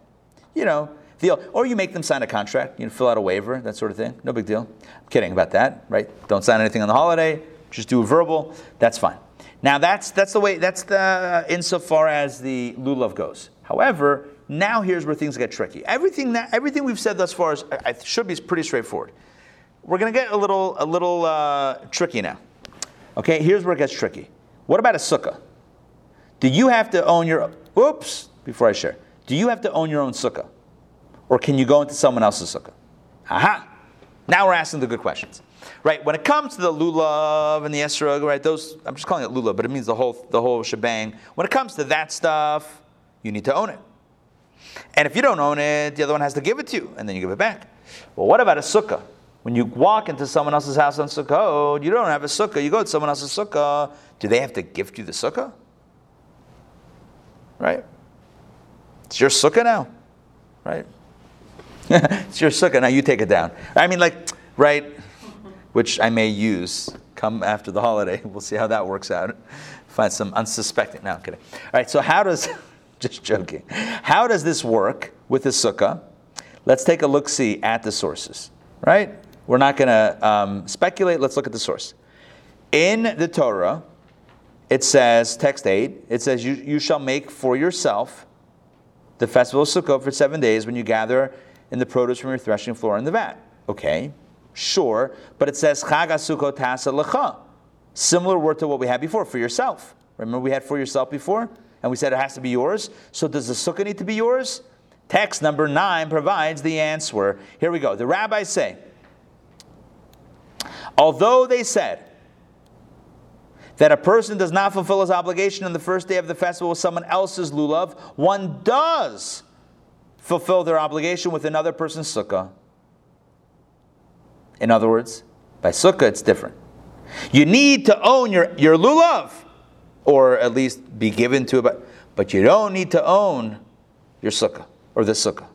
you know. The, or you make them sign a contract, you know, fill out a waiver, that sort of thing. No big deal. I'm kidding about that, right? Don't sign anything on the holiday. Just do a verbal. That's fine. Now that's that's the way that's the uh, insofar as the lulav goes. However, now here's where things get tricky. Everything that everything we've said thus far is, I, should be pretty straightforward. We're going to get a little a little uh, tricky now. Okay, here's where it gets tricky. What about a sukkah? Do you have to own your oops before I share? Do you have to own your own sukkah, or can you go into someone else's sukkah? Aha! Now we're asking the good questions. Right, when it comes to the lulav and the esrog, right, those, I'm just calling it lulav, but it means the whole, the whole shebang. When it comes to that stuff, you need to own it. And if you don't own it, the other one has to give it to you, and then you give it back. Well, what about a sukkah? When you walk into someone else's house on Sukkot, oh, you don't have a sukkah, you go to someone else's sukkah, do they have to gift you the sukkah? Right? It's your sukkah now, right? it's your sukkah. Now you take it down. I mean, like, right? Which I may use come after the holiday. We'll see how that works out. Find some unsuspecting. No, I'm kidding. All right. So how does? Just joking. How does this work with the sukkah? Let's take a look. See at the sources. Right. We're not going to um, speculate. Let's look at the source. In the Torah, it says, text 8, it says, You, you shall make for yourself the festival of Sukkot for seven days when you gather in the produce from your threshing floor in the vat. Okay, sure, but it says Chag Sukkot Tasa Lecha. Similar word to what we had before, for yourself. Remember we had for yourself before? And we said it has to be yours. So does the sukkah need to be yours? Text number 9 provides the answer. Here we go. The rabbis say, although they said, that a person does not fulfill his obligation on the first day of the festival with someone else's lulav, one does fulfill their obligation with another person's sukkah. In other words, by sukkah, it's different. You need to own your, your lulav, or at least be given to it, but you don't need to own your sukkah, or the sukkah.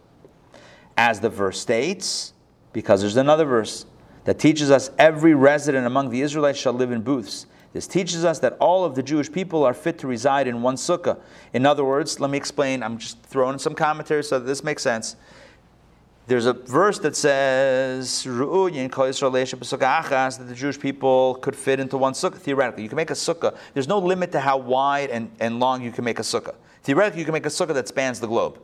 As the verse states, because there's another verse that teaches us every resident among the Israelites shall live in booths. This teaches us that all of the Jewish people are fit to reside in one sukkah. In other words, let me explain. I'm just throwing in some commentary so that this makes sense. There's a verse that says that the Jewish people could fit into one sukkah. Theoretically, you can make a sukkah. There's no limit to how wide and, and long you can make a sukkah. Theoretically, you can make a sukkah that spans the globe.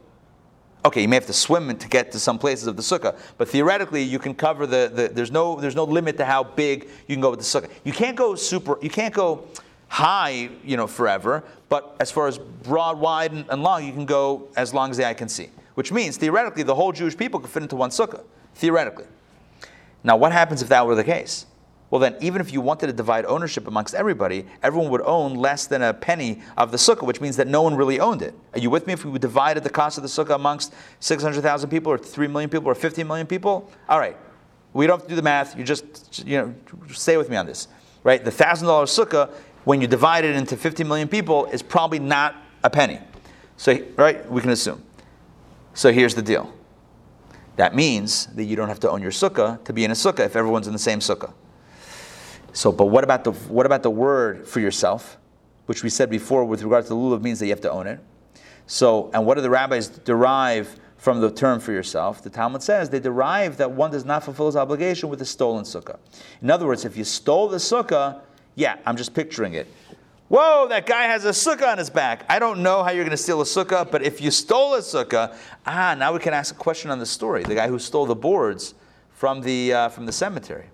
Okay, you may have to swim to get to some places of the sukkah, but theoretically you can cover the, the there's no there's no limit to how big you can go with the sukkah. You can't go super you can't go high, you know, forever, but as far as broad, wide, and, and long, you can go as long as the eye can see. Which means theoretically the whole Jewish people could fit into one sukkah. Theoretically. Now what happens if that were the case? Well then even if you wanted to divide ownership amongst everybody, everyone would own less than a penny of the sukkah, which means that no one really owned it. Are you with me? If we divided the cost of the sukkah amongst 600,000 people or 3 million people or 15 million people, all right, we don't have to do the math. You just, you know, stay with me on this, right? The $1,000 sukkah, when you divide it into 50 million people, is probably not a penny. So, right, we can assume. So here's the deal. That means that you don't have to own your sukkah to be in a sukkah if everyone's in the same sukkah. So, but what about the what about the word for yourself, which we said before with regard to the lulav means that you have to own it. So, and what do the rabbis derive from the term for yourself? The Talmud says they derive that one does not fulfill his obligation with a stolen sukkah. In other words, if you stole the sukkah, yeah, I'm just picturing it. Whoa, that guy has a sukkah on his back. I don't know how you're going to steal a sukkah, but if you stole a sukkah, ah, now we can ask a question on the story. The guy who stole the boards from the uh, from the cemetery.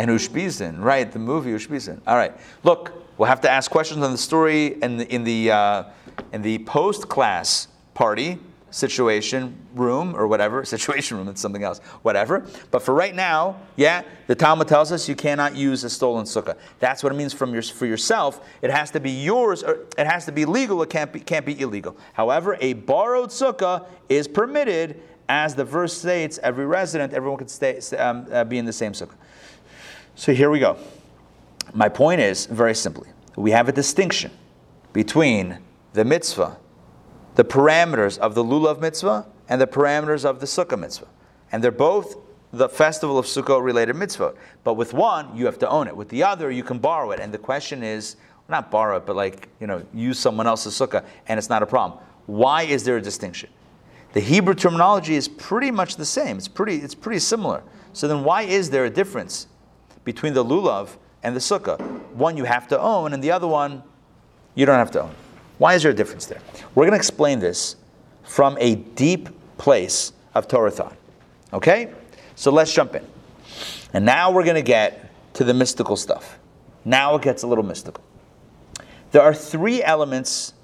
And Ushpizin, right? The movie Ushpizin. All right. Look, we'll have to ask questions on the story in the in the uh, in the post class party situation room or whatever situation room. It's something else. Whatever. But for right now, yeah, the Talmud tells us you cannot use a stolen sukkah. That's what it means from your, for yourself. It has to be yours. Or it has to be legal. It can't be can't be illegal. However, a borrowed sukkah is permitted. As the verse states, every resident, everyone could stay, um, uh, be in the same sukkah. So here we go. My point is very simply we have a distinction between the mitzvah, the parameters of the lulav mitzvah, and the parameters of the sukkah mitzvah. And they're both the festival of Sukkot related mitzvah. But with one, you have to own it. With the other, you can borrow it. And the question is not borrow it, but like, you know, use someone else's sukkah, and it's not a problem. Why is there a distinction? The Hebrew terminology is pretty much the same. It's pretty, it's pretty similar. So then why is there a difference between the lulav and the sukkah. One you have to own, and the other one you don't have to own. Why is there a difference there? We're going to explain this from a deep place of Torah thought. Okay? So let's jump in. And now we're going to get to the mystical stuff. Now it gets a little mystical. There are three elements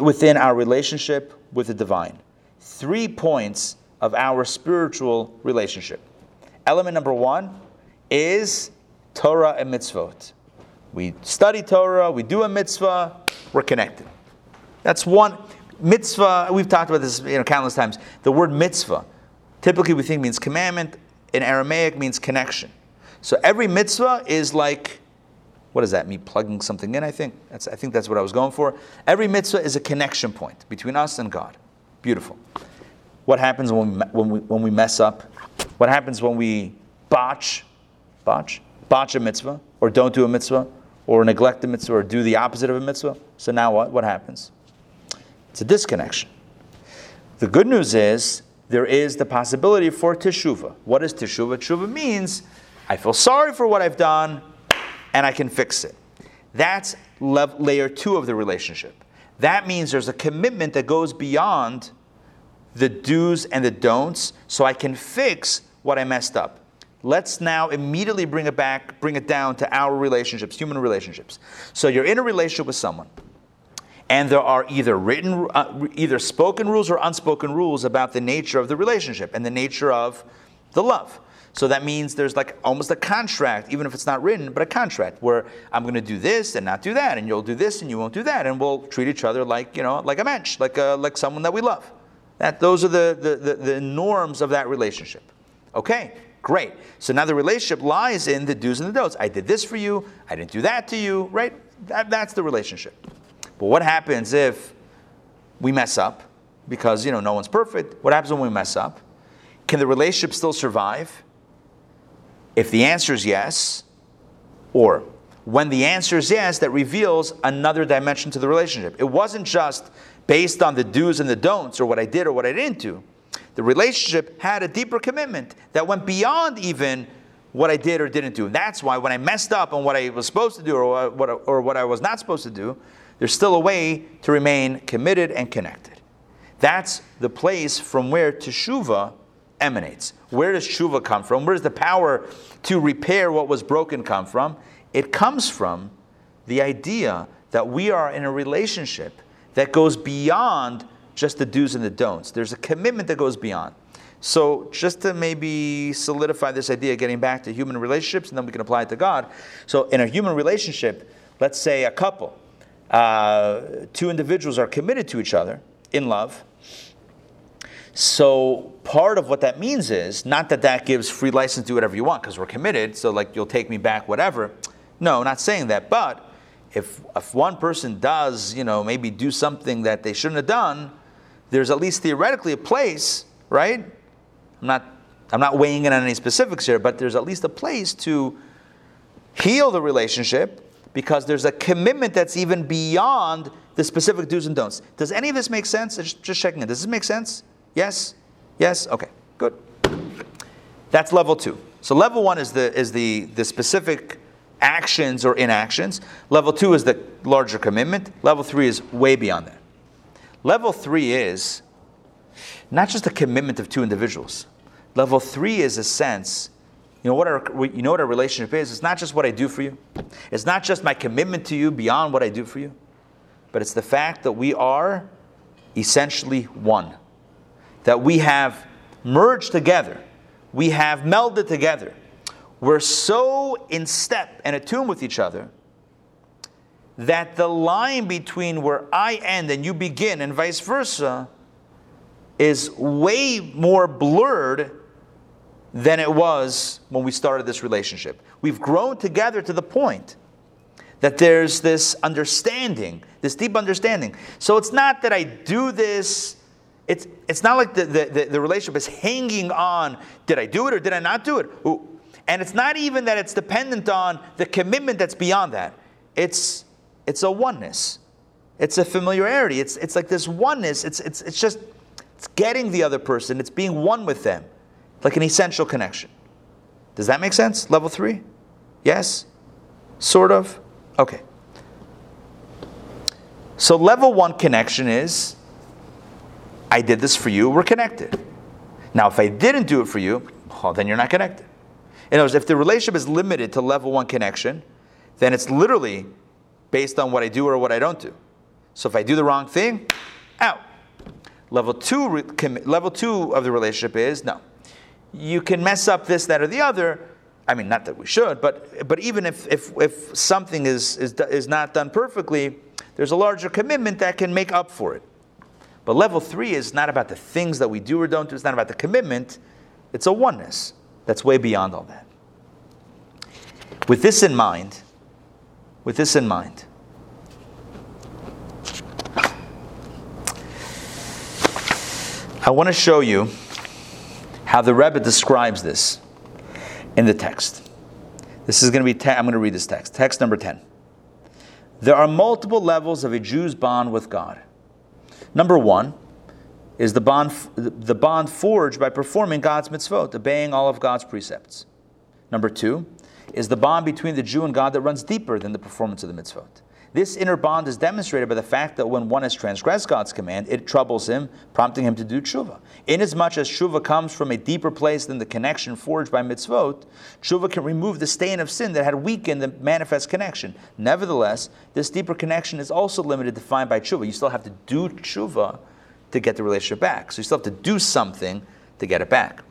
within our relationship with the divine, three points of our spiritual relationship. Element number one is Torah and mitzvot. We study Torah, we do a mitzvah, we're connected. That's one mitzvah. We've talked about this you know, countless times. The word mitzvah, typically we think means commandment. In Aramaic, means connection. So every mitzvah is like, what does that mean? Plugging something in. I think that's. I think that's what I was going for. Every mitzvah is a connection point between us and God. Beautiful. What happens when we, when we, when we mess up? What happens when we botch, botch, botch a mitzvah, or don't do a mitzvah, or neglect a mitzvah, or do the opposite of a mitzvah? So now what? What happens? It's a disconnection. The good news is there is the possibility for teshuva. What is teshuva? Teshuva means I feel sorry for what I've done, and I can fix it. That's lev- layer two of the relationship. That means there's a commitment that goes beyond the do's and the don'ts so I can fix what I messed up. Let's now immediately bring it back, bring it down to our relationships, human relationships. So you're in a relationship with someone, and there are either written, uh, either spoken rules or unspoken rules about the nature of the relationship and the nature of the love. So that means there's like almost a contract, even if it's not written, but a contract where I'm going to do this and not do that, and you'll do this and you won't do that, and we'll treat each other like you know, like a match, like a, like someone that we love. That those are the, the, the, the norms of that relationship. Okay, great. So now the relationship lies in the do's and the don'ts. I did this for you. I didn't do that to you. Right? That, that's the relationship. But what happens if we mess up? Because you know no one's perfect. What happens when we mess up? Can the relationship still survive? If the answer is yes, or when the answer is yes, that reveals another dimension to the relationship. It wasn't just based on the do's and the don'ts, or what I did or what I didn't do. The relationship had a deeper commitment that went beyond even what I did or didn't do. And that's why when I messed up on what I was supposed to do or what, or what I was not supposed to do, there's still a way to remain committed and connected. That's the place from where teshuva emanates. Where does teshuva come from? Where does the power to repair what was broken come from? It comes from the idea that we are in a relationship that goes beyond just the do's and the don'ts. There's a commitment that goes beyond. So, just to maybe solidify this idea, getting back to human relationships, and then we can apply it to God. So, in a human relationship, let's say a couple, uh, two individuals are committed to each other in love. So, part of what that means is not that that gives free license to do whatever you want because we're committed, so like you'll take me back, whatever. No, not saying that. But if, if one person does, you know, maybe do something that they shouldn't have done, there's at least theoretically a place, right? I'm not, I'm not weighing in on any specifics here, but there's at least a place to heal the relationship because there's a commitment that's even beyond the specific do's and don'ts. Does any of this make sense? Just, checking it. Does this make sense? Yes? Yes? Okay, good. That's level two. So level one is the, is the, the specific actions or inactions. Level two is the larger commitment. Level three is way beyond that. Level three is not just a commitment of two individuals. Level three is a sense, you know what our, you know what our relationship is? It's not just what I do for you. It's not just my commitment to you beyond what I do for you, but it's the fact that we are essentially one. That we have merged together. We have melded together. We're so in step and attuned with each other that the line between where I end and you begin and vice versa is way more blurred than it was when we started this relationship. We've grown together to the point that there's this understanding, this deep understanding. So it's not that I do this, it's, it's not like the, the, the relationship is hanging on did I do it or did I not do it? Ooh. And it's not even that it's dependent on the commitment that's beyond that. It's, it's a oneness. It's a familiarity. It's, it's like this oneness. It's, it's, it's just it's getting the other person, it's being one with them, like an essential connection. Does that make sense? Level three? Yes? Sort of? Okay. So, level one connection is I did this for you, we're connected. Now, if I didn't do it for you, well, then you're not connected. In other words, if the relationship is limited to level one connection, then it's literally based on what I do or what I don't do. So, if I do the wrong thing, out. Level two, level two of the relationship is no. You can mess up this, that, or the other. I mean, not that we should, but but even if if, if something is, is is not done perfectly, there's a larger commitment that can make up for it. But level three is not about the things that we do or don't do. It's not about the commitment. It's a oneness that's way beyond all that. With this in mind, with this in mind, I want to show you how the Rebbe describes this in the text. This is going to be, te- I'm going to read this text. Text number 10. There are multiple levels of a Jew's bond with God. Number one is the bond, the bond forged by performing God's mitzvot, obeying all of God's precepts. Number two is the bond between the Jew and God that runs deeper than the performance of the mitzvot. This inner bond is demonstrated by the fact that when one has transgressed God's command, it troubles him, prompting him to do tshuva. Inasmuch as tshuva comes from a deeper place than the connection forged by mitzvot, tshuva can remove the stain of sin that had weakened the manifest connection. Nevertheless, this deeper connection is also limited, defined by tshuva. You still have to do tshuva to get the relationship back. So you still have to do something to get it back.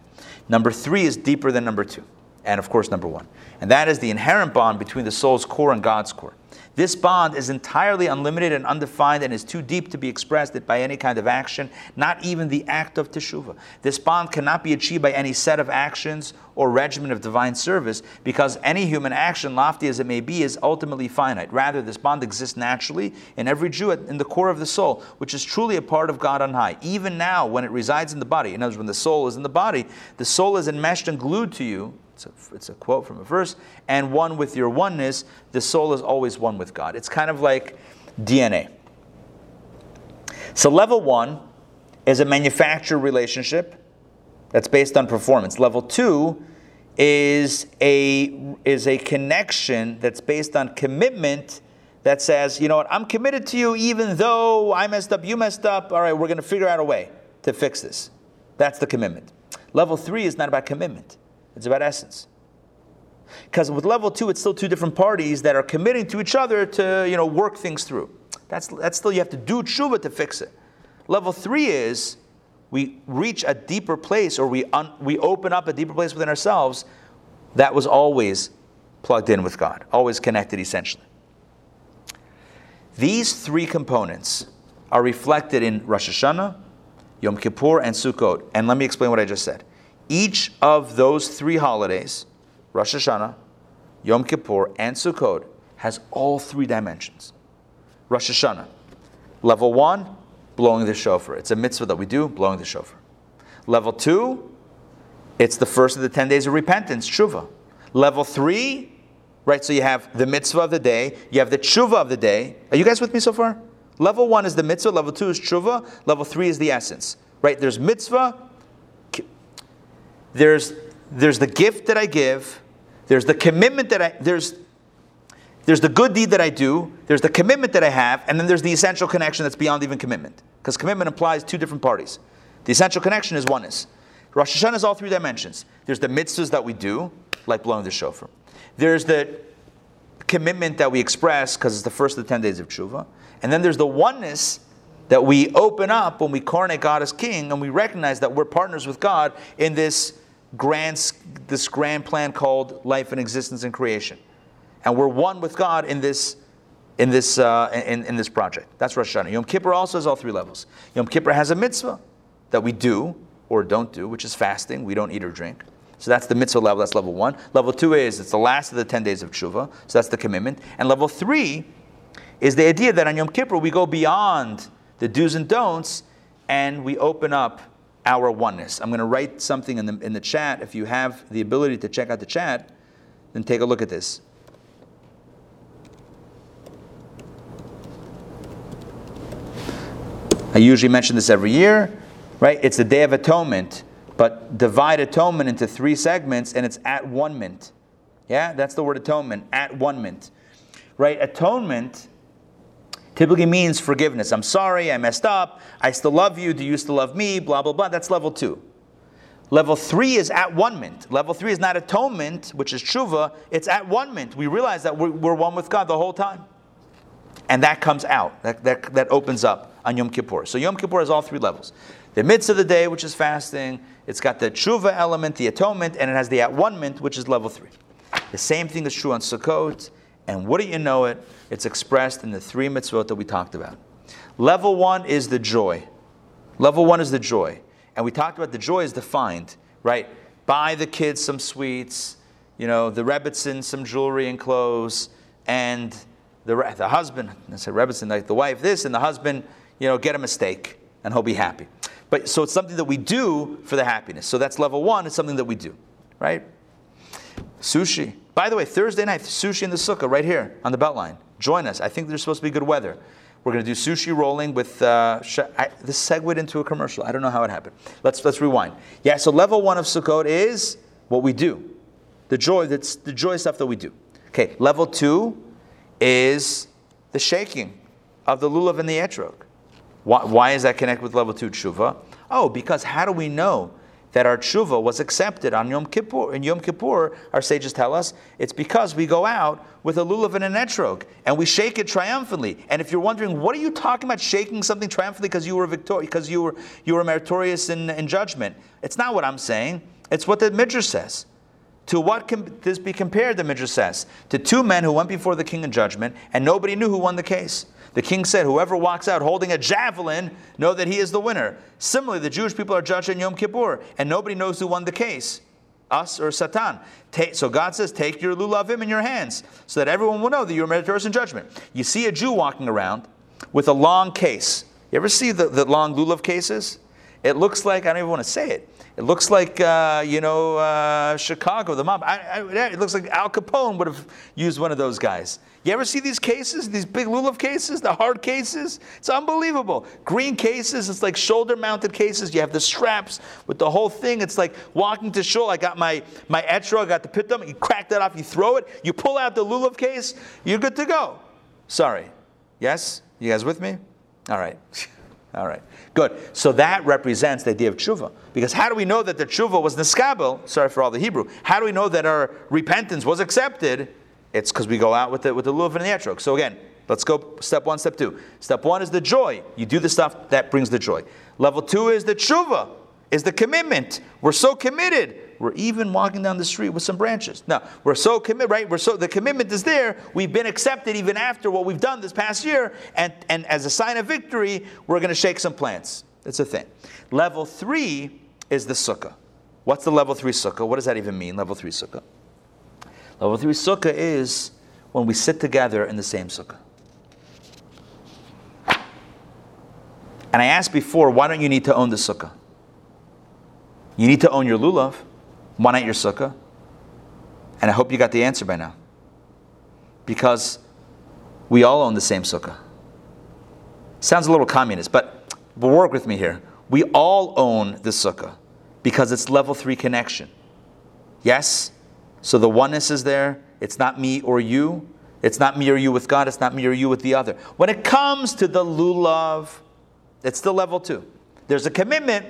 Number three is deeper than number two, and of course, number one. And that is the inherent bond between the soul's core and God's core. This bond is entirely unlimited and undefined and is too deep to be expressed by any kind of action, not even the act of teshuvah. This bond cannot be achieved by any set of actions or regimen of divine service because any human action, lofty as it may be, is ultimately finite. Rather, this bond exists naturally in every Jew in the core of the soul, which is truly a part of God on high. Even now, when it resides in the body, in other words, when the soul is in the body, the soul is enmeshed and glued to you it's a, it's a quote from a verse. And one with your oneness, the soul is always one with God. It's kind of like DNA. So, level one is a manufacturer relationship that's based on performance. Level two is a, is a connection that's based on commitment that says, you know what, I'm committed to you even though I messed up, you messed up. All right, we're going to figure out a way to fix this. That's the commitment. Level three is not about commitment. It's about essence. Because with level two, it's still two different parties that are committing to each other to you know, work things through. That's, that's still, you have to do tshuva to fix it. Level three is we reach a deeper place or we, un, we open up a deeper place within ourselves that was always plugged in with God, always connected essentially. These three components are reflected in Rosh Hashanah, Yom Kippur, and Sukkot. And let me explain what I just said. Each of those three holidays, Rosh Hashanah, Yom Kippur, and Sukkot, has all three dimensions. Rosh Hashanah, level one, blowing the shofar. It's a mitzvah that we do, blowing the shofar. Level two, it's the first of the 10 days of repentance, tshuva. Level three, right, so you have the mitzvah of the day, you have the tshuva of the day. Are you guys with me so far? Level one is the mitzvah, level two is tshuva, level three is the essence. Right, there's mitzvah, there's, there's the gift that I give, there's the commitment that I, there's, there's the good deed that I do, there's the commitment that I have, and then there's the essential connection that's beyond even commitment. Because commitment implies two different parties. The essential connection is oneness. Rosh Hashanah is all three dimensions. There's the mitzvahs that we do, like blowing the shofar. There's the commitment that we express because it's the first of the 10 days of tshuva. And then there's the oneness that we open up when we coronate God as king and we recognize that we're partners with God in this grand, this grand plan called life and existence and creation. And we're one with God in this, in this, uh, in, in this project. That's Rosh Hashanah. Yom Kippur also has all three levels. Yom Kippur has a mitzvah that we do or don't do, which is fasting. We don't eat or drink. So that's the mitzvah level, that's level one. Level two is it's the last of the 10 days of tshuva, so that's the commitment. And level three is the idea that on Yom Kippur we go beyond the do's and don'ts and we open up our oneness. I'm going to write something in the, in the chat. If you have the ability to check out the chat, then take a look at this. I usually mention this every year, right? It's the Day of Atonement, but divide atonement into three segments and it's at one mint. Yeah, that's the word atonement, at one mint. Right? Atonement typically means forgiveness. I'm sorry, I messed up, I still love you, do you still love me, blah, blah, blah. That's level two. Level three is at one mint. Level three is not atonement, which is tshuva, it's at one mint. We realize that we're, we're one with God the whole time. And that comes out, that, that, that opens up on Yom Kippur. So Yom Kippur has all three levels. The midst of the day, which is fasting, it's got the tshuva element, the atonement, and it has the at one mint, which is level three. The same thing is true on Sukkot, and wouldn't you know it, it's expressed in the three mitzvot that we talked about. Level one is the joy. Level one is the joy. And we talked about the joy is defined, right? Buy the kids some sweets, you know, the Rebbetzin some jewelry and clothes, and the, the husband, I said Rebbetzin, like the wife this, and the husband, you know, get him a steak, and he'll be happy. But so it's something that we do for the happiness. So that's level one. It's something that we do, right? Sushi. By the way, Thursday night, sushi in the sukkah right here on the Beltline. Join us. I think there's supposed to be good weather. We're going to do sushi rolling with. Uh, sh- I, this segued into a commercial. I don't know how it happened. Let's let's rewind. Yeah. So level one of Sukkot is what we do, the joy. That's the joy stuff that we do. Okay. Level two is the shaking of the lulav and the etrog. Why, why is that connected with level two tshuva? Oh, because how do we know that our tshuva was accepted on Yom Kippur? In Yom Kippur, our sages tell us it's because we go out with a lulav and an etrog and we shake it triumphantly. And if you're wondering, what are you talking about shaking something triumphantly because you were victorious, because you were you were meritorious in, in judgment? It's not what I'm saying. It's what the Midrash says. To what can this be compared, the Midrash says? To two men who went before the king in judgment, and nobody knew who won the case. The king said, Whoever walks out holding a javelin, know that he is the winner. Similarly, the Jewish people are judged in Yom Kippur, and nobody knows who won the case. Us or Satan. So God says, Take your lulavim in your hands, so that everyone will know that you're meritorious in judgment. You see a Jew walking around with a long case. You ever see the, the long lulav cases? It looks like, I don't even want to say it. It looks like, uh, you know, uh, Chicago, the mob. I, I, it looks like Al Capone would have used one of those guys. You ever see these cases, these big lulav cases, the hard cases? It's unbelievable. Green cases, it's like shoulder mounted cases. You have the straps with the whole thing. It's like walking to shul. I got my, my etro, I got the pitum. You crack that off, you throw it, you pull out the lulav case, you're good to go. Sorry. Yes? You guys with me? All right. All right. Good. So that represents the idea of tshuva. Because how do we know that the tshuva was niskabel? Sorry for all the Hebrew. How do we know that our repentance was accepted? It's because we go out with the, with the lulav and the etrog. So again, let's go step one, step two. Step one is the joy. You do the stuff that brings the joy. Level two is the tshuva, is the commitment. We're so committed. We're even walking down the street with some branches. Now, we're so committed, right? We're so the commitment is there. We've been accepted even after what we've done this past year, and, and as a sign of victory, we're going to shake some plants. That's a thing. Level three is the sukkah. What's the level three sukkah? What does that even mean? Level three sukkah. Level three sukkah is when we sit together in the same sukkah. And I asked before, why don't you need to own the sukkah? You need to own your lulav. Why not your sukkah? And I hope you got the answer by now. Because we all own the same sukkah. Sounds a little communist, but, but work with me here. We all own the sukkah because it's level three connection. Yes? So the oneness is there. It's not me or you. It's not me or you with God. It's not me or you with the other. When it comes to the lulav, it's still level two. There's a commitment,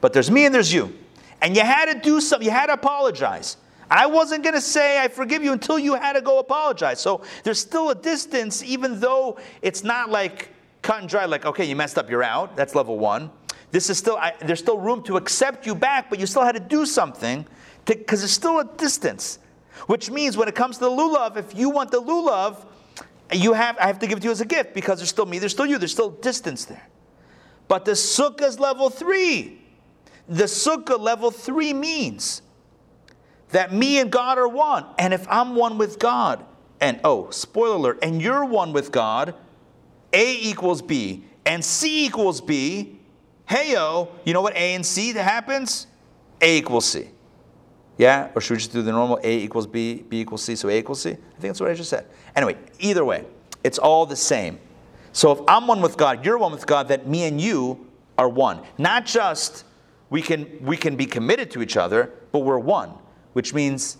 but there's me and there's you. And you had to do something, you had to apologize. I wasn't going to say I forgive you until you had to go apologize. So there's still a distance, even though it's not like cut and dry, like, okay, you messed up, you're out. That's level one. This is still, I, there's still room to accept you back, but you still had to do something because there's still a distance. Which means when it comes to the lulav, if you want the lulav, you have, I have to give it to you as a gift because there's still me, there's still you, there's still distance there. But the sukkah is level three. The sukkah level three means that me and God are one. And if I'm one with God, and oh, spoiler alert, and you're one with God, A equals B, and C equals B, hey heyo, you know what A and C that happens? A equals C. Yeah? Or should we just do the normal A equals B, B equals C, so A equals C? I think that's what I just said. Anyway, either way, it's all the same. So if I'm one with God, you're one with God, that me and you are one. Not just we can we can be committed to each other, but we're one, which means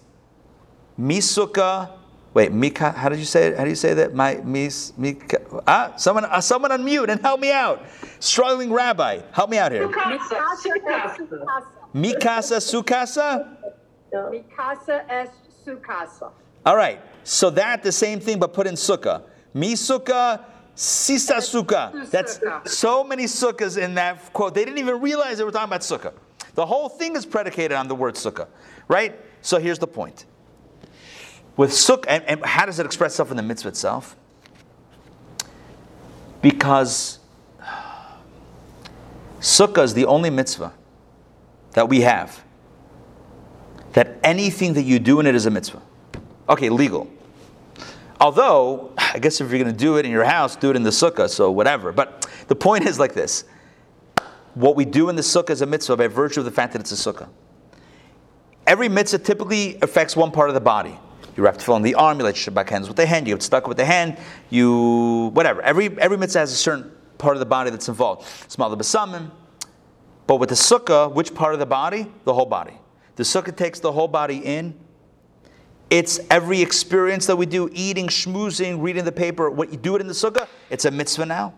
misuka. Wait, mika. How did you say it? How do you say that? My mis mika. Ah, someone uh, someone unmute and help me out. Struggling rabbi, help me out here. Mikasa sukasa. Mikasa es sukasa. All right. So that the same thing, but put in sukkah. Misuka, sisa sukkah. That's so many sukkahs in that quote. They didn't even realize they were talking about sukkah. The whole thing is predicated on the word sukkah, right? So here's the point. With sukkah, and, and how does it express itself in the mitzvah itself? Because sukkah is the only mitzvah that we have that anything that you do in it is a mitzvah. Okay, legal. Although, I guess if you're going to do it in your house, do it in the sukkah, so whatever. But the point is like this what we do in the sukkah is a mitzvah by virtue of the fact that it's a sukkah. Every mitzvah typically affects one part of the body. You wrap tefillin in the arm, you light Shabbat hands with the hand, you get stuck with the hand, you whatever. Every every mitzvah has a certain part of the body that's involved. Small the besamim. But with the sukkah, which part of the body? The whole body. The sukkah takes the whole body in. It's every experience that we do, eating, schmoozing, reading the paper. What you do it in the sukkah, it's a mitzvah now.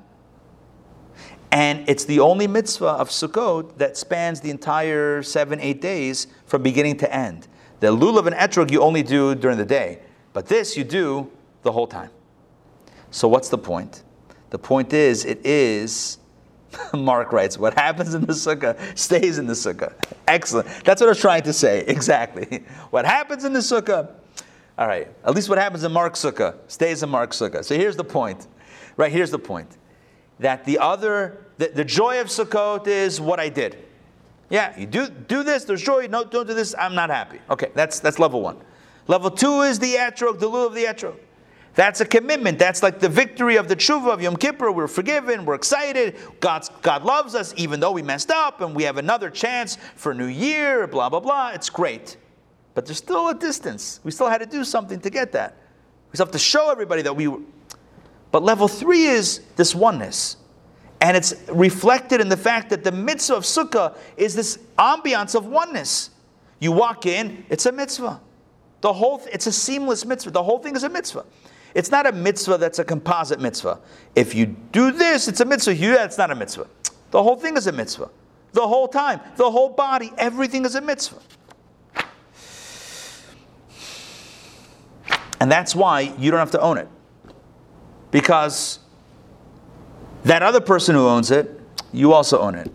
And it's the only mitzvah of Sukkot that spans the entire seven, eight days from beginning to end. The lulav and etrog you only do during the day, but this you do the whole time. So what's the point? The point is, it is, Mark writes, what happens in the sukkah stays in the sukkah. Excellent. That's what I was trying to say. Exactly. What happens in the sukkah, all right, at least what happens in Mark's sukkah stays in Mark's sukkah. So here's the point. Right, here's the point. That the other, the, the joy of Sukkot is what I did. Yeah, you do do this, there's joy. No, don't do this, I'm not happy. Okay, that's that's level one. Level two is the etrog, the lulav of the etrog. That's a commitment. That's like the victory of the tshuva of Yom Kippur. We're forgiven. We're excited. God's, God loves us, even though we messed up, and we have another chance for new year. Blah blah blah. It's great, but there's still a distance. We still had to do something to get that. We still have to show everybody that we. Were. But level three is this oneness, and it's reflected in the fact that the mitzvah of sukkah is this ambiance of oneness. You walk in, it's a mitzvah. The whole, it's a seamless mitzvah. The whole thing is a mitzvah. It's not a mitzvah that's a composite mitzvah. If you do this, it's a mitzvah. You, that's not a mitzvah. The whole thing is a mitzvah. The whole time, the whole body, everything is a mitzvah. And that's why you don't have to own it. Because that other person who owns it, you also own it.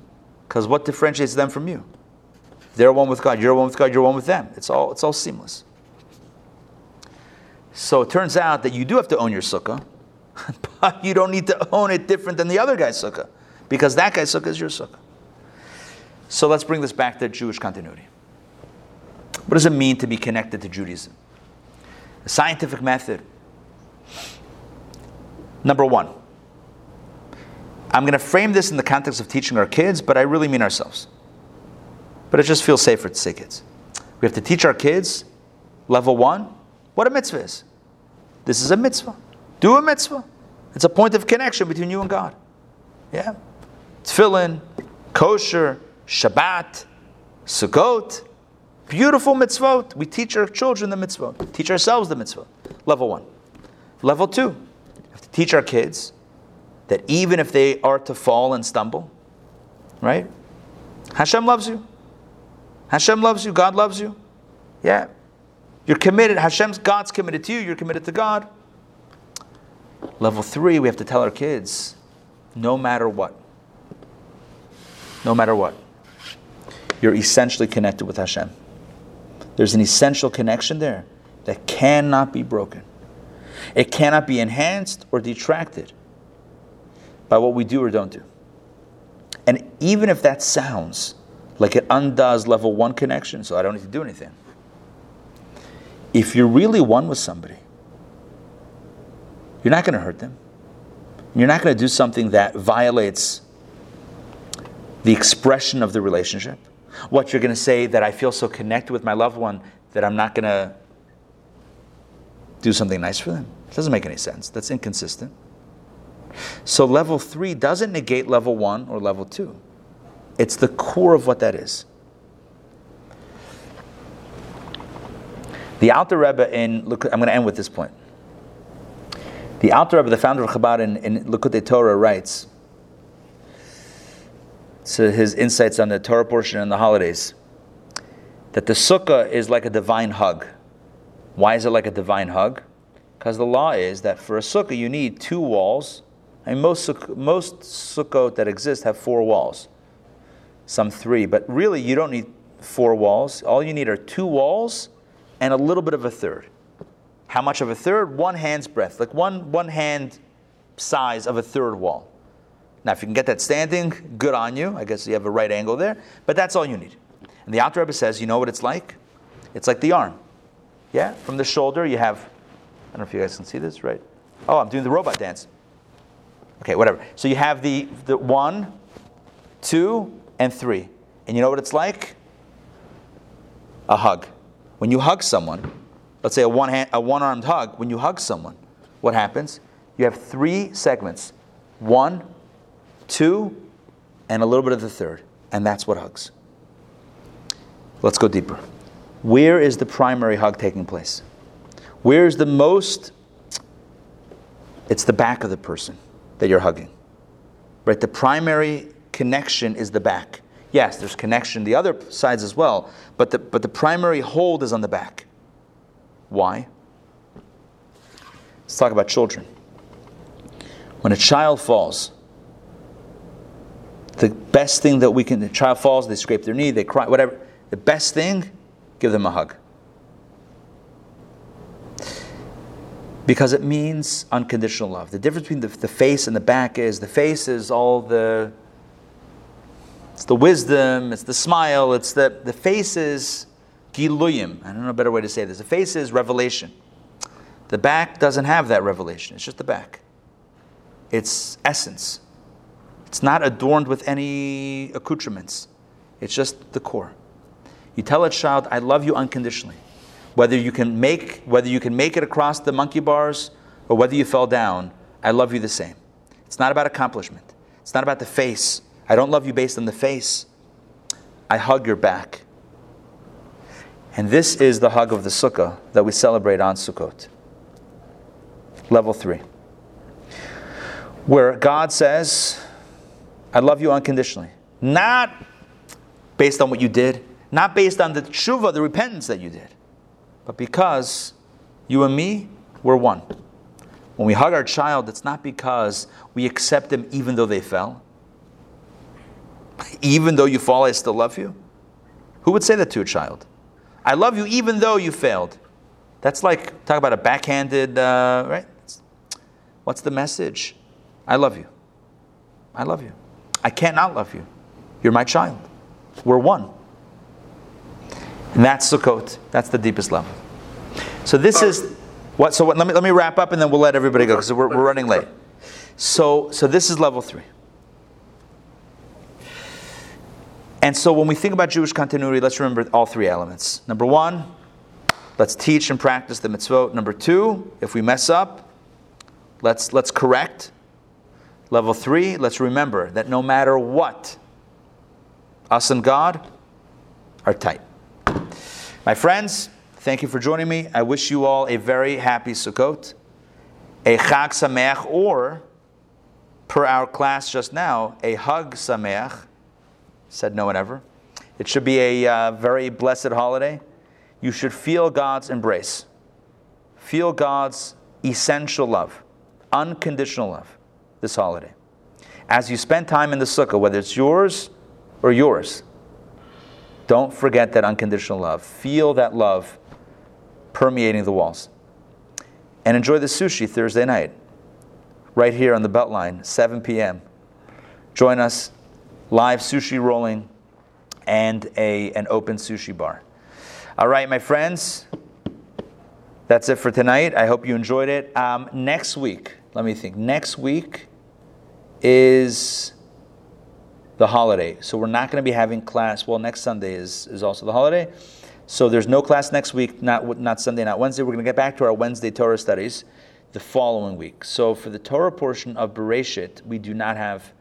Because what differentiates them from you? They're one with God, you're one with God, you're one with them. It's all, it's all seamless. So it turns out that you do have to own your sukkah, but you don't need to own it different than the other guy's sukkah, because that guy's sukkah is your sukkah. So let's bring this back to Jewish continuity. What does it mean to be connected to Judaism? The scientific method. Number one, I'm going to frame this in the context of teaching our kids, but I really mean ourselves. But it just feels safer to say kids. We have to teach our kids, level one, what a mitzvah is. This is a mitzvah. Do a mitzvah. It's a point of connection between you and God. Yeah. Tefillin, kosher, Shabbat, Sukkot. Beautiful mitzvot. We teach our children the mitzvot. Teach ourselves the mitzvot. Level one. Level two. We have to teach our kids that even if they are to fall and stumble, right? Hashem loves you. Hashem loves you. God loves you. Yeah. You're committed. Hashem's God's committed to you. You're committed to God. Level three, we have to tell our kids, no matter what, no matter what, you're essentially connected with Hashem. There's an essential connection there that cannot be broken. It cannot be enhanced or detracted by what we do or don't do. And even if that sounds like it undoes level one connection, so I don't need to do anything if you're really one with somebody, you're not going to hurt them. You're not going to do something that violates the expression of the relationship. What you're going to say that I feel so connected with my loved one that I'm not going to do something nice for them. It doesn't make any sense. That's inconsistent. So level three doesn't negate level one or level two. It's the core of what that is. The Alter Rebbe in, I'm going to end with this point. The Alter Rebbe, the founder of Chabad in, in Torah, writes, to his insights on the Torah portion and the holidays, that the sukkah is like a divine hug. Why is it like a divine hug? Because the law is that for a sukkah you need two walls. I mean, most, most sukkot that exist have four walls, some three, but really you don't need four walls. All you need are two walls and a little bit of a third. How much of a third? One hand's breadth, like one, one hand size of a third wall. Now, if you can get that standing, good on you. I guess you have a right angle there, but that's all you need. And the Alter Rebbe says, you know what it's like? It's like the arm. Yeah, from the shoulder, you have, I don't know if you guys can see this, right? Oh, I'm doing the robot dance. Okay, whatever. So you have the, the one, two, and three. And you know what it's like? A hug. When you hug someone, let's say a one hand, a one-armed hug, when you hug someone, what happens? You have three segments. One, two, and a little bit of the third. And that's what hugs. Let's go deeper. Where is the primary hug taking place? Where is the most? It's the back of the person that you're hugging. Right? The primary connection is the back. Yes, there's connection the other sides as well, but the, but the primary hold is on the back. Why? Let's talk about children. When a child falls, the best thing that we can, the child falls, they scrape their knee, they cry, whatever. The best thing, give them a hug. Because it means unconditional love. The difference between the, the face and the back is the face is all the, it's the wisdom, it's the smile, it's the, the face is giluyim. I don't know a better way to say this. The face is revelation. The back doesn't have that revelation, it's just the back. It's essence. It's not adorned with any accoutrements. It's just the core. You tell a child, I love you unconditionally. Whether you can make whether you can make it across the monkey bars or whether you fell down, I love you the same. It's not about accomplishment. It's not about the face. I don't love you based on the face. I hug your back. And this is the hug of the sukkah that we celebrate on Sukkot. Level three. Where God says, I love you unconditionally. Not based on what you did, not based on the tshuva, the repentance that you did, but because you and me, we're one. When we hug our child, it's not because we accept them even though they fell. Even though you fall, I still love you. Who would say that to a child? I love you even though you failed. That's like, talk about a backhanded, uh, right? What's the message? I love you. I love you. I can't not love you. You're my child. We're one. And that's Sukkot. That's the deepest level. So this is what. So what, let me let me wrap up, and then we'll let everybody go because we're, we're running late. So so this is level three. And so when we think about Jewish continuity, let's remember all three elements. Number one, let's teach and practice the mitzvot. Number two, if we mess up, let's let's correct. Level three, let's remember that no matter what, us and God are tight. My friends, thank you for joining me. I wish you all a very happy Sukkot, a Chag Sameach, or, per our class just now, a Hug Sameach. Said no one ever. It should be a uh, very blessed holiday. You should feel God's embrace, feel God's essential love, unconditional love this holiday. As you spend time in the sukkah, whether it's yours or yours, don't forget that unconditional love. Feel that love permeating the walls. And enjoy the sushi Thursday night, right here on the Beltline, 7 p.m. Join us, live sushi rolling and a, an open sushi bar. All right, my friends, that's it for tonight. I hope you enjoyed it. Um, next week, let me think. Next week is the holiday. So we're not going to be having class. Well, next Sunday is, is also the holiday. So there's no class next week, not, not Sunday, not Wednesday. We're going to get back to our Wednesday Torah studies the following week. So for the Torah portion of Bereshit, we do not have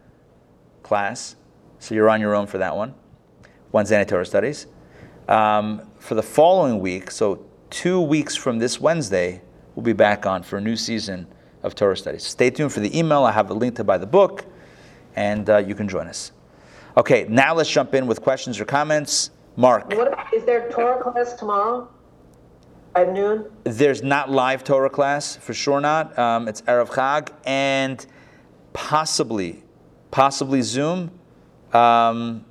class. So you're on your own for that one. Wednesday night Torah studies. Um, for the following week, so two weeks from this Wednesday, we'll be back on for a new season of Torah studies. Stay tuned for the email. I have a link to buy the book, and uh, you can join us. Okay, now let's jump in with questions or comments. Mark. What, is there Torah class tomorrow at noon? There's not live Torah class, for sure not. Um, it's Erev Chag, and possibly, possibly Zoom. Um,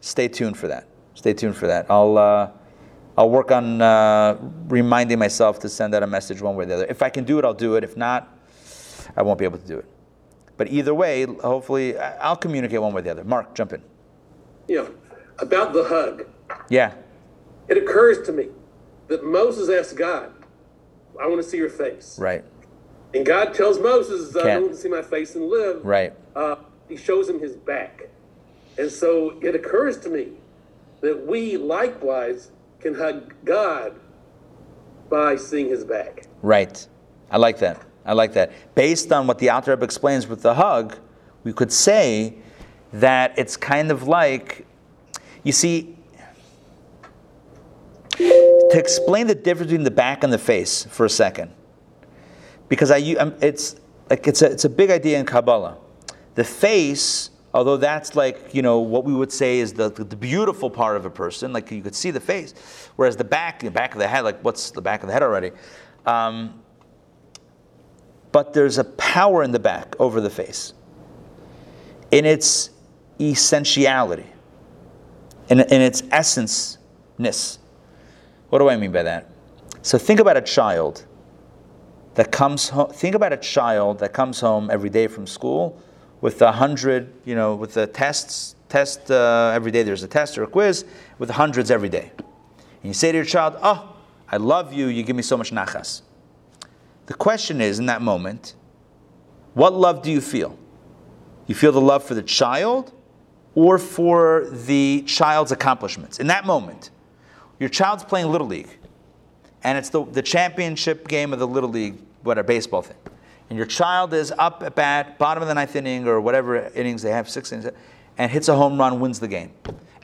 stay tuned for that. Stay tuned for that. I'll, uh, I'll work on uh, reminding myself to send out a message one way or the other. If I can do it, I'll do it. If not, I won't be able to do it. But either way, hopefully, I'll communicate one way or the other. Mark, jump in. Yeah, about the hug. Yeah. It occurs to me that Moses asked God, I want to see your face. Right. And God tells Moses, I Can't. want to see my face and live. Right. Uh, he shows him his back. And so it occurs to me that we likewise can hug God by seeing his back. Right. I like that. I like that. Based on what the Alter explains with the hug, we could say that it's kind of like, you see, to explain the difference between the back and the face for a second, because I, um, it's like it's a, it's a big idea in Kabbalah. The face, although that's like you know what we would say is the, the beautiful part of a person, like you could see the face, whereas the back, the back of the head, like what's the back of the head already? Um, but there's a power in the back over the face, in its essentiality, in, in its essenceness. What do I mean by that? So think about a child that comes home. Think about a child that comes home every day from school with a hundred, you know, with the tests. Test uh, every day. There's a test or a quiz with hundreds every day. And you say to your child, "Oh, I love you. You give me so much nachas." The question is, in that moment, what love do you feel? You feel the love for the child or for the child's accomplishments? In that moment, your child's playing Little League, and it's the, the championship game of the Little League, whatever, baseball thing. And your child is up at bat, bottom of the ninth inning, or whatever innings they have, six innings, and hits a home run, wins the game.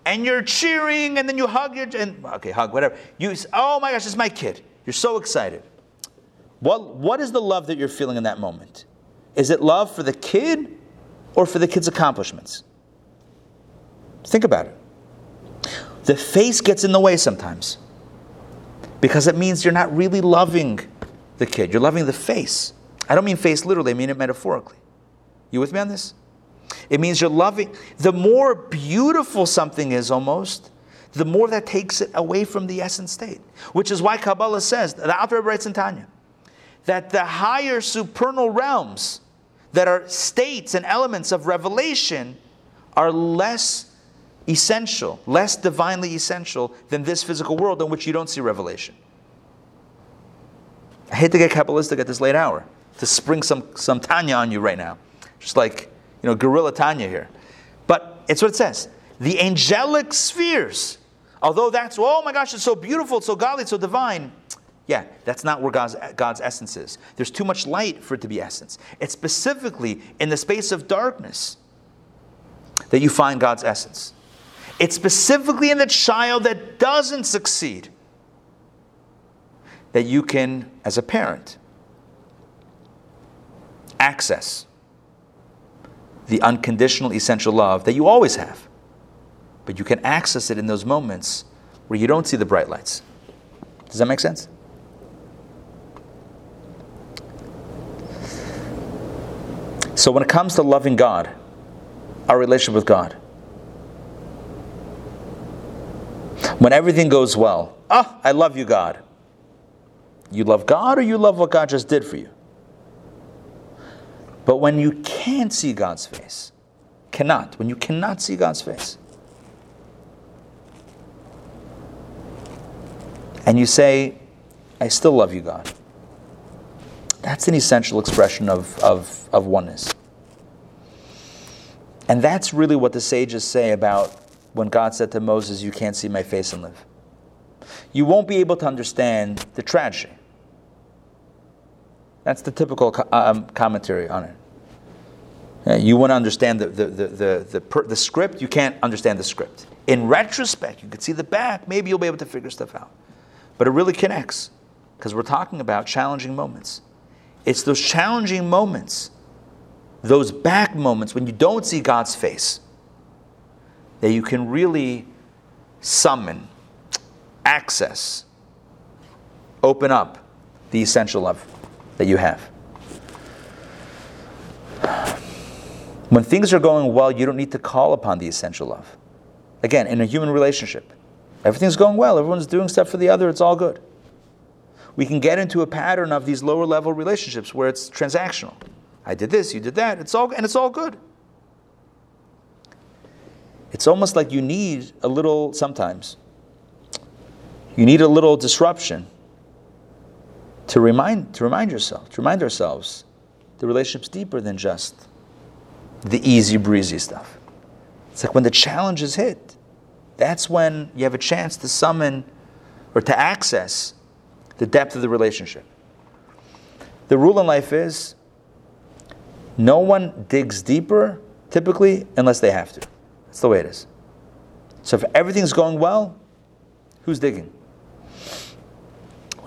And you're cheering, and then you hug your, and, okay, hug, whatever. You, oh my gosh, it's my kid. You're so excited. What, what is the love that you're feeling in that moment? Is it love for the kid or for the kid's accomplishments? Think about it. The face gets in the way sometimes because it means you're not really loving the kid. You're loving the face. I don't mean face literally, I mean it metaphorically. You with me on this? It means you're loving. The more beautiful something is almost, the more that takes it away from the essence state. Which is why Kabbalah says, the Alter writes in Tanya, that the higher supernal realms that are states and elements of revelation are less essential, less divinely essential than this physical world in which you don't see revelation. I hate to get Kabbalistic at this late hour, to spring some, some Tanya on you right now. Just like, you know, guerrilla Tanya here. But it's what it says. The angelic spheres, although that's, oh my gosh, it's so beautiful, it's so godly, it's so divine. Yeah, that's not where God's, God's essence is. There's too much light for it to be essence. It's specifically in the space of darkness that you find God's essence. It's specifically in the child that doesn't succeed that you can, as a parent, access the unconditional essential love that you always have. But you can access it in those moments where you don't see the bright lights. Does that make sense? So, when it comes to loving God, our relationship with God, When everything goes well, ah, I love you, God. You love God or you love what God just did for you? But when you can't see God's face, cannot, when you cannot see God's face, and you say, I still love you, God, that's an essential expression of, of, of oneness. And that's really what the sages say about when God said to Moses, You can't see my face and live. You won't be able to understand the tragedy. That's the typical um, commentary on it. You want to understand the, the, the, the, the, per, the script, you can't understand the script. In retrospect, you could see the back, maybe you'll be able to figure stuff out. But it really connects because we're talking about challenging moments. It's those challenging moments, those back moments when you don't see God's face that you can really summon, access, open up the essential love that you have. When things are going well, you don't need to call upon the essential love. Again, in a human relationship, everything's going well, everyone's doing stuff for the other, it's all good. We can get into a pattern of these lower level relationships where it's transactional. I did this, you did that, it's all and it's all good. It's almost like you need a little, sometimes, you need a little disruption to remind, to remind yourself, to remind ourselves the relationship's deeper than just the easy breezy stuff. It's like when the challenges hit, that's when you have a chance to summon or to access the depth of the relationship. The rule in life is no one digs deeper typically unless they have to. That's the way it is. So if everything's going well, who's digging?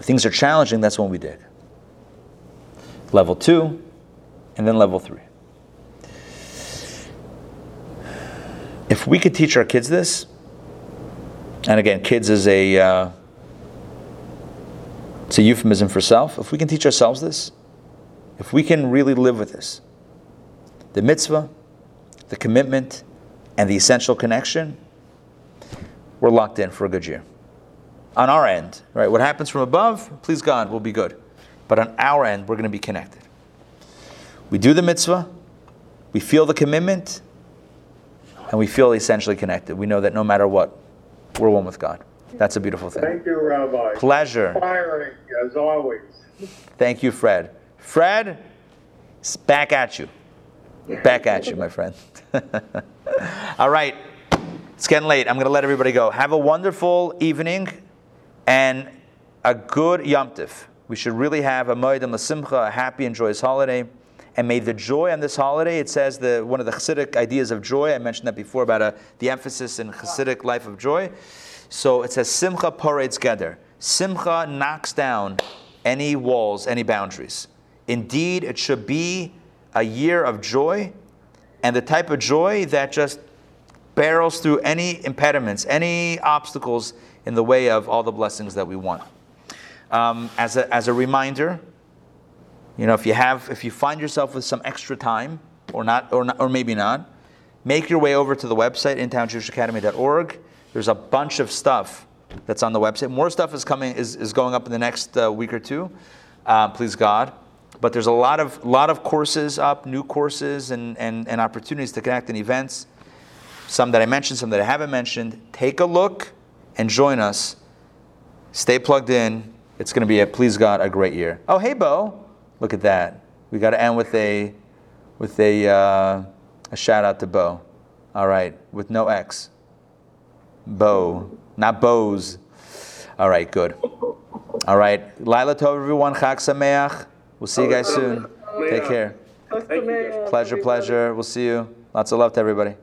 Things are challenging, that's when we dig. Level two, and then level three. If we could teach our kids this, and again, kids is a uh, it's a euphemism for self. If we can teach ourselves this, if we can really live with this, the mitzvah, the commitment, and the essential connection, we're locked in for a good year. On our end, right? What happens from above, please God, will be good. But on our end, we're going to be connected. We do the mitzvah, we feel the commitment, and we feel essentially connected. We know that no matter what, we're one with God. That's a beautiful thing. Thank you, Rabbi. Pleasure. Inspiring, as always. Thank you, Fred. Fred, back at you. Back at you, my friend. All right. It's getting late. I'm going to let everybody go. Have a wonderful evening and a good Yom Tif. We should really have a Moedim L'Simcha, a happy and joyous holiday. And may the joy on this holiday, it says the, one of the Hasidic ideas of joy, I mentioned that before about a, the emphasis in Hasidic life of joy. So it says Simcha poretz geder. Simcha knocks down any walls, any boundaries. Indeed, it should be a year of joy and the type of joy that just barrels through any impediments, any obstacles in the way of all the blessings that we want. Um, as, a, as a reminder, you know, if you have, if you find yourself with some extra time, or not, or not, or maybe not, make your way over to the website intownjewishacademy.org. There's a bunch of stuff that's on the website. More stuff is coming, is, is going up in the next uh, week or two. Uh, please God. But there's a lot of lot of courses up, new courses and, and, and opportunities to connect and events. Some that I mentioned, some that I haven't mentioned. Take a look and join us. Stay plugged in. It's going to be a please God a great year. Oh hey Bo, look at that. We got to end with a with a uh, a shout out to Bo. All right, with no X. Bo, not Bows. All right, good. All right, Lila Tov, everyone. Chag Sameach. We'll see you guys soon. Take care. Pleasure, pleasure. We'll see you. Lots of love to everybody.